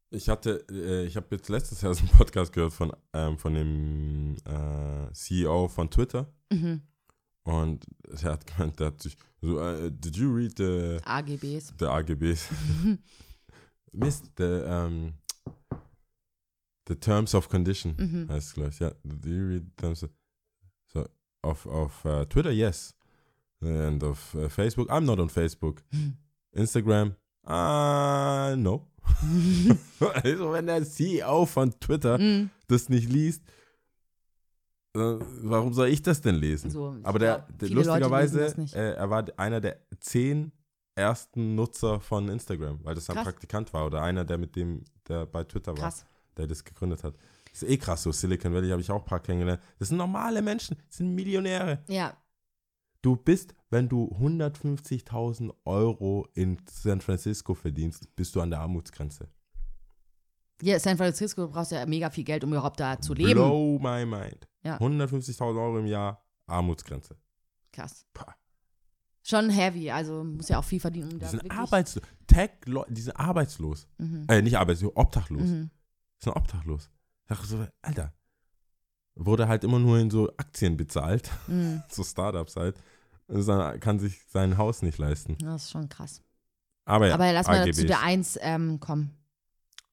Ich hatte, äh, ich habe jetzt letztes Jahr so einen Podcast gehört von, ähm, von dem äh, CEO von Twitter. mhm, Und er hat gemeint, der hat sich so, äh, did you read the, AGBs. the AGBs? Mist, the, um, the Terms of Condition Mhm. heißt es, glaube ich. Ja, did you read terms of, so, auf, auf äh, Twitter, yes. And auf äh, Facebook, I'm not on Facebook. Instagram, ah, no. also wenn der CEO von Twitter Mhm. das nicht liest, äh, warum soll ich das denn lesen? So, ich Aber der, der lustigerweise, äh, er war einer der zehn ersten Nutzer von Instagram, weil das ein. Praktikant war oder einer, der mit dem, der bei Twitter war, Krass. der das gegründet hat. Das ist eh krass, so Silicon Valley habe ich auch ein paar kennengelernt. Das sind normale Menschen, das sind Millionäre. Ja, Du bist, wenn du 150.000 Euro in San Francisco verdienst, bist du an der Armutsgrenze. ja, San Francisco brauchst ja mega viel Geld, um überhaupt da zu leben. Blow my mind. Ja. 150.000 Euro im Jahr, Armutsgrenze. Krass. Pah. Schon heavy, also muss ja auch viel verdienen, um Die da sind arbeitslos. Tech, die sind arbeitslos. Mhm. Äh, nicht arbeitslos, obdachlos. Mhm. sind obdachlos. Ich dachte so, Alter, wurde halt immer nur in so Aktien bezahlt, Mhm. so Startups halt. Dann kann sich sein Haus nicht leisten. Das ist schon krass. Aber ja, Aber lass mal AGBs. zu der Eins ähm, kommen.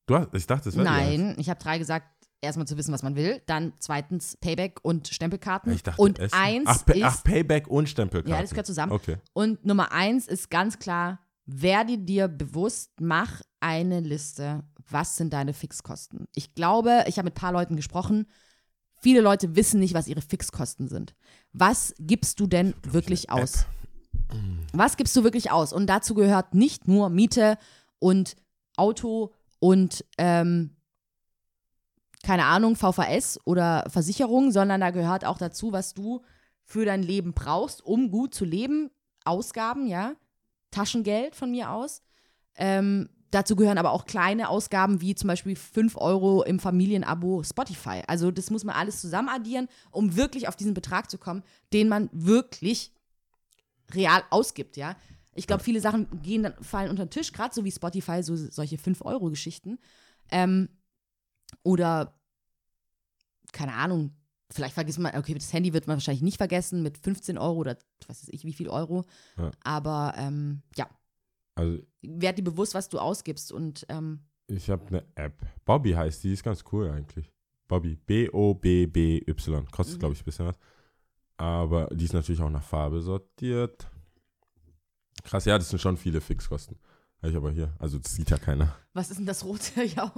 Du hast, ich dachte, das wäre. Nein, ich habe drei gesagt, erstmal zu wissen, was man will. Dann zweitens Payback und Stempelkarten. Ich dachte, und Essen. eins ach, ist, ach, Payback und Stempelkarten. ja, das gehört zusammen. Okay. Und Nummer eins ist ganz klar, werde dir bewusst, mach eine Liste. Was sind deine Fixkosten? Ich glaube, ich habe mit ein paar Leuten gesprochen. Viele Leute wissen nicht, was ihre Fixkosten sind. Was gibst du denn wirklich aus? Was gibst du wirklich aus? Und dazu gehört nicht nur Miete und Auto und ähm, keine Ahnung, VVS oder Versicherung, sondern da gehört auch dazu, was du für dein Leben brauchst, um gut zu leben. Ausgaben, ja. Taschengeld von mir aus. Ähm, dazu gehören aber auch kleine Ausgaben, wie zum Beispiel 5 Euro im Familienabo Spotify. Also das muss man alles zusammen addieren, um wirklich auf diesen Betrag zu kommen, den man wirklich real ausgibt, ja. Ich glaube, viele Sachen gehen dann, fallen unter den Tisch, gerade so wie Spotify, so solche 5-Euro-Geschichten. Ähm, oder, keine Ahnung, vielleicht vergisst man, okay, das Handy wird man wahrscheinlich nicht vergessen mit 15 Euro oder was weiß ich, wie viel Euro. Ja. Aber ähm, ja, Also werd dir bewusst, was du ausgibst und ähm, ich habe eine App. Bobby heißt die, ist ganz cool eigentlich. Bobby. B-O-B-B-Y. Kostet, Mhm. glaube ich, ein bisschen was. Aber die ist natürlich auch nach Farbe sortiert. Krass, ja, das sind schon viele Fixkosten. Habe ich aber hier. Also das sieht ja keiner. was ist denn das rote? ja.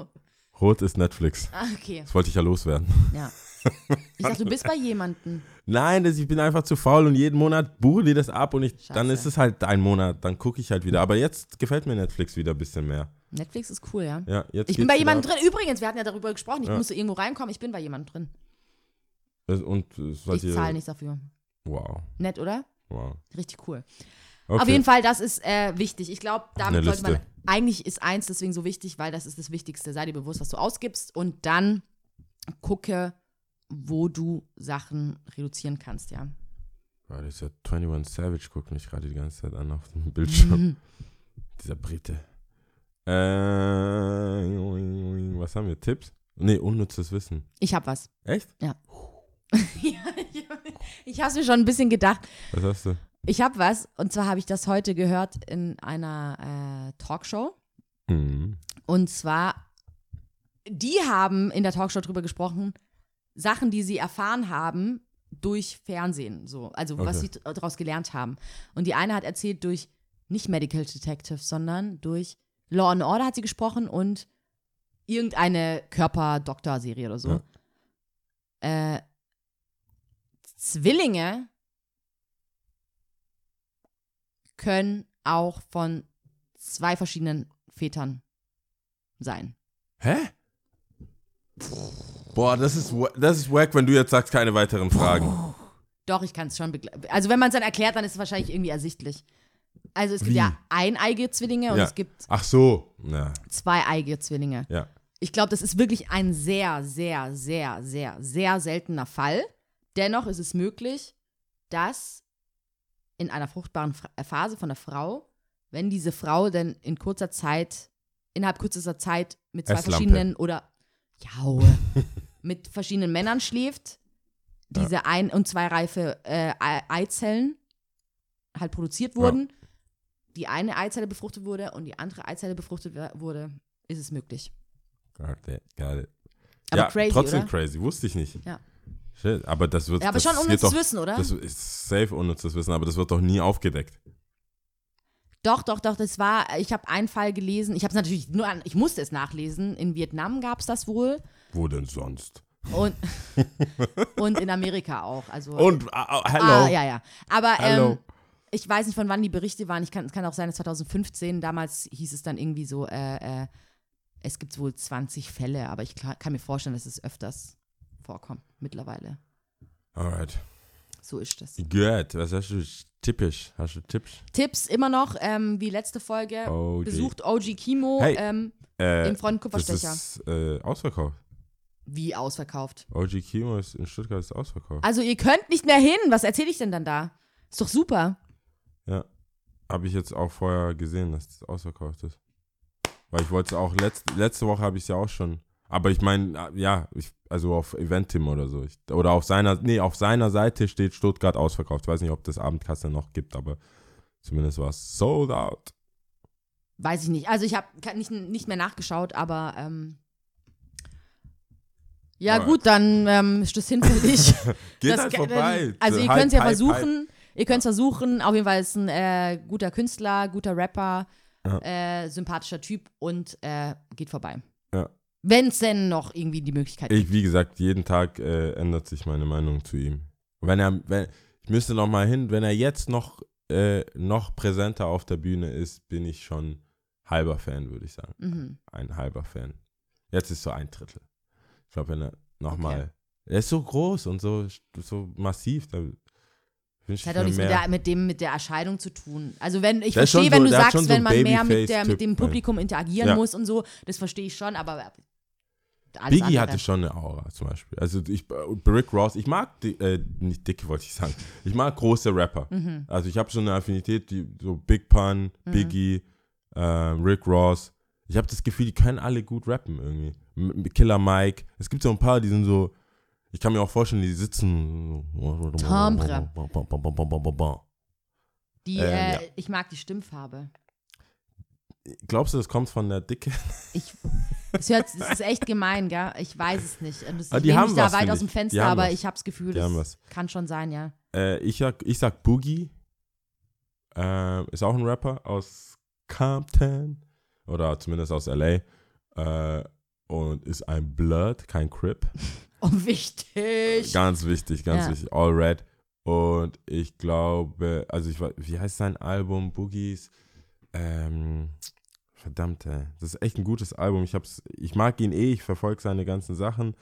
Rot ist Netflix. Ah, okay. Das wollte ich ja loswerden. Ja. Ich dachte, du bist bei jemandem. Nein, das, ich bin einfach zu faul und jeden Monat buchen die das ab und ich, dann ist es halt ein Monat, dann gucke ich halt wieder. Aber jetzt gefällt mir Netflix wieder ein bisschen mehr. Netflix ist cool, ja. Ja, jetzt Ich bin bei jemandem drin. Übrigens, wir hatten ja darüber gesprochen, ich Ja. musste irgendwo reinkommen. Ich bin bei jemandem drin. Und Ich zahle nichts dafür. Wow, Nett, oder? wow. Richtig cool. Okay. Auf jeden Fall, das ist äh, wichtig. Ich glaube, damit Eine sollte man. Liste. Eigentlich ist eins deswegen so wichtig, weil das ist das Wichtigste. Sei dir bewusst, was du ausgibst und dann gucke, wo du Sachen reduzieren kannst, ja. Ist ja 21 Savage, guckt mich gerade die ganze Zeit an auf dem Bildschirm. Mhm. Dieser Brite. Äh, was haben wir? Tipps? Nee, unnützes Wissen. Ich habe was. Echt? ja, ich es mir schon ein bisschen gedacht. Was hast du? Ich habe was, und zwar habe ich das heute gehört in einer äh, Talkshow. Mhm. Und zwar, die haben in der Talkshow drüber gesprochen, Sachen, die sie erfahren haben durch Fernsehen, so, also was Okay. sie daraus gelernt haben. Und die eine hat erzählt durch nicht Medical Detective, sondern durch Law and Order hat sie gesprochen und irgendeine Körper-Doktor-Serie oder so. Äh, Zwillinge können auch von zwei verschiedenen Vätern sein. Hä? Boah, das ist, das ist wack, wenn du jetzt sagst, keine weiteren Fragen. Doch, ich kann es schon begleiten. Also wenn man es dann erklärt, dann ist es wahrscheinlich irgendwie ersichtlich. Also es gibt Wie? ja eineige Zwillinge und Ja. es gibt Ach so. Ja, zweieige Zwillinge. ja. Ich glaube, das ist wirklich ein sehr, sehr, sehr, sehr, sehr seltener Fall. Dennoch ist es möglich, dass in einer fruchtbaren äh, Phase von der Frau, wenn diese Frau denn in kurzer Zeit, innerhalb kürzester Zeit mit zwei verschiedenen oder ja, mit verschiedenen Männern schläft, diese ein- und zwei reife äh, Ei- Eizellen halt produziert wurden, die eine Eizelle befruchtet wurde und die andere Eizelle befruchtet wurde, ist es möglich. Got it, got it. Aber ja, crazy, trotzdem oder? crazy, wusste ich nicht. Ja. Shit, aber das wird. Ja, aber das schon unnützes doch, Wissen, oder? Das ist safe unnützes Wissen, aber das wird doch nie aufgedeckt. Doch, doch, doch, das war, ich habe einen Fall gelesen, ich habe es natürlich nur, an, ich musste es nachlesen, in Vietnam gab es das wohl Wo denn sonst? und, und in Amerika auch. Also, Und, ah, hello. Ah, ja, ja. Aber ähm, ich weiß nicht, von wann die Berichte waren. Ich kann, es kann auch sein, dass 2015, damals hieß es dann irgendwie so, äh, äh, es gibt wohl 20 Fälle, aber ich kann mir vorstellen, dass es öfters vorkommt mittlerweile. Alright. So ist das. Gut, was hast du typisch? Hast du Tipps? Tipps immer noch, ähm, wie letzte Folge, OG. besucht OG Kimo Hey. ähm, Äh, im Freund das Kupferstecher. ist äh, ausverkauft. Wie ausverkauft. OG Kimo ist in Stuttgart ist ausverkauft. Also ihr könnt nicht mehr hin. Was erzähle ich denn dann da? Ist doch super. Ja. Habe ich jetzt auch vorher gesehen, dass das ausverkauft ist. Weil ich wollte es auch, letzte, letzte Woche habe ich es ja auch schon. Aber ich meine, ja, ich, also auf Eventim oder so. Ich, oder auf seiner, nee, auf seiner Seite steht Stuttgart ausverkauft. Ich weiß nicht, ob das Abendkasse noch gibt, aber zumindest war es sold out. Weiß ich nicht. Also ich habe nicht, nicht mehr nachgeschaut, aber ähm, ja Alright. gut, dann ähm, ist das hinfällig. Geht Das halt vorbei. Also ihr Hype, könnt es ja Hype, versuchen. Ihr könnt es versuchen. Auf jeden Fall ist ein äh, guter Künstler, guter Rapper, Ja. äh, sympathischer Typ und äh, geht vorbei. Ja. Wenn es denn noch irgendwie die Möglichkeit Ich, gibt. wie gesagt, jeden Tag äh, ändert sich meine Meinung zu ihm. Wenn er, wenn, ich müsste noch mal hin, wenn er jetzt noch, äh, noch präsenter auf der Bühne ist, bin ich schon halber Fan, würde ich sagen. Mhm. Ein halber Fan. Jetzt ist so ein Drittel. Ich glaube, wenn er noch Okay. er ist so groß und so, so massiv, da Das hat auch nichts mit der, mit, dem, mit der Erscheinung zu tun. Also wenn ich verstehe, wenn so- du der hat sagst, so wenn man mehr mit, der, mit dem. Publikum interagieren Ja. muss und so, das verstehe ich schon, aber Biggie andere. hatte schon eine Aura zum Beispiel. Also ich, Rick Ross, ich mag, die, äh, nicht dicke wollte ich sagen, ich mag große Rapper. Mhm. Also ich habe schon eine Affinität, die, so Big Pun, Biggie, äh, Rick Ross. Ich habe das Gefühl, die können alle gut rappen irgendwie. M Killer Mike. Es gibt so ein paar, die sind so, ich kann mir auch vorstellen, die sitzen. Timbre. Die, Ähm, äh, ja. Ich mag die Stimmfarbe. Glaubst du, das kommt von der Dicke? Ich, es, hört, es ist echt gemein, gell? Ich weiß es nicht. Das, Aber ich die haben mich da was, weit finde aus dem ich. Fenster, aber was. ich habe das Gefühl, Die haben das was. kann schon sein, ja. Äh, ich, sag, ich sag Boogie. Äh, ist auch ein Rapper aus Compton. Oder zumindest aus L.A. Äh, und ist ein Blood, kein Crip. Oh, wichtig. Ganz wichtig, ganz Ja. wichtig. All Red. Und ich glaube, also ich wie heißt sein Album? Boogies. Ähm, verdammt, ey. das ist echt ein gutes Album. Ich hab's, ich mag ihn eh, ich verfolge seine ganzen Sachen.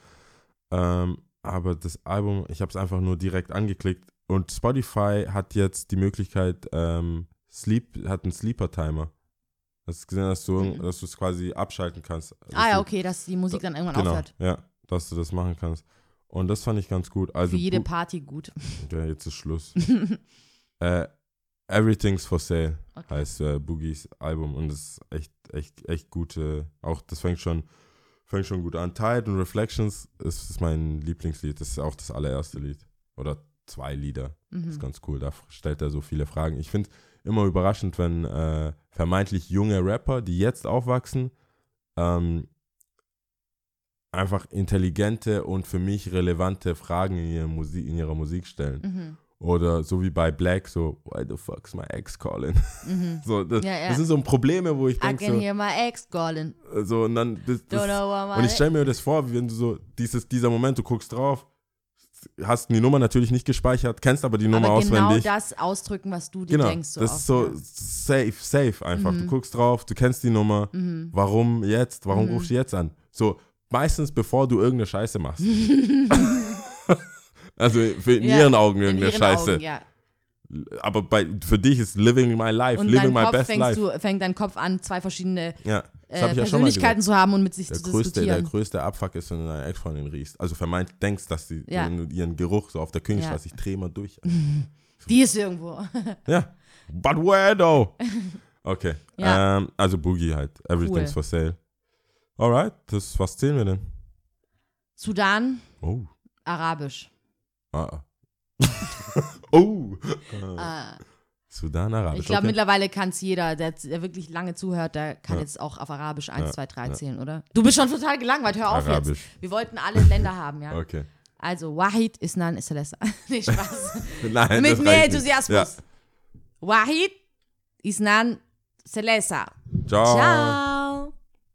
Ähm, aber das Album, ich habe es einfach nur direkt angeklickt. Und Spotify hat jetzt die Möglichkeit, ähm, Sleep, hat einen Sleeper-Timer. Hast du gesehen, dass du Mhm. dass du es quasi abschalten kannst. Ah ja, okay, dass die Musik dann irgendwann Genau, aufhört. ja, dass du das machen kannst. Und das fand ich ganz gut. Also Für jede Party gut. ja, jetzt ist Schluss. äh, Everything's for Sale Okay. heißt äh, Boogies Album und das ist echt, echt, echt gute. Auch das fängt schon, fängt schon gut an. Tide und Reflections ist, ist mein Lieblingslied. Das ist auch das allererste Lied. Oder zwei Lieder. Das ist Mhm. ganz cool. Da stellt er so viele Fragen. Ich finde immer überraschend, wenn äh, vermeintlich junge Rapper, die jetzt aufwachsen, ähm, einfach intelligente und für mich relevante Fragen in, ihrer Musik, in ihrer Musik stellen. Mhm. Oder so wie bei Black, so, why the fuck's my ex calling? Mhm. so, das, Ja, ja. das sind so Probleme, wo ich I denke, can so, hear my ex calling. so, und dann, das, das, und ich stelle mir das vor, wie wenn du so, dieses, dieser Moment, du guckst drauf, hast die Nummer natürlich nicht gespeichert, kennst aber die Nummer aber genau auswendig. das ausdrücken, was du dir Genau, denkst. So das oft, ist so ja. safe, safe einfach. Du Mhm. guckst drauf, du kennst die Nummer. Mhm. Warum jetzt? Warum Mhm. rufst du jetzt an? So, meistens bevor du irgendeine Scheiße machst. also für in Ja, ihren Augen In irgendeine ihren Scheiße. Augen, ja. Aber bei, für dich ist living my life, Und living dein my Kopf best life. du, fängt dein Kopf an, zwei verschiedene ja, äh, ja Persönlichkeiten zu haben und mit sich Der zu größte, der diskutieren. größte Abfuck ist, wenn du deine Ex-Freundin riechst. Also vermeint denkst, dass sie Ja. ihren Geruch so auf der Königstraße, Ja. ich drehe mal durch. Die ist irgendwo. Ja. But where though? Okay. Ja. Ähm, also Boogie halt. Everything's Cool. for sale. Alright, das, was zählen wir denn? Sudan, Oh. Arabisch. Ah. oh. Ah. Sudan, Arabisch. Ich glaube, okay. mittlerweile kann es jeder, der, der wirklich lange zuhört, der kann Ja. jetzt auch auf Arabisch 1, Ja, 2, 3 ja. zählen, oder? Du bist schon total gelangweilt, hör auf Arabisch. jetzt. Wir wollten alle Länder haben, ja. Okay. Also, Wahid Isnan Salesa. nee, Spaß. Nein, Mit mehr. Enthusiasmus. Wahid Isnan Salesa. Ja. Ciao. Ciao.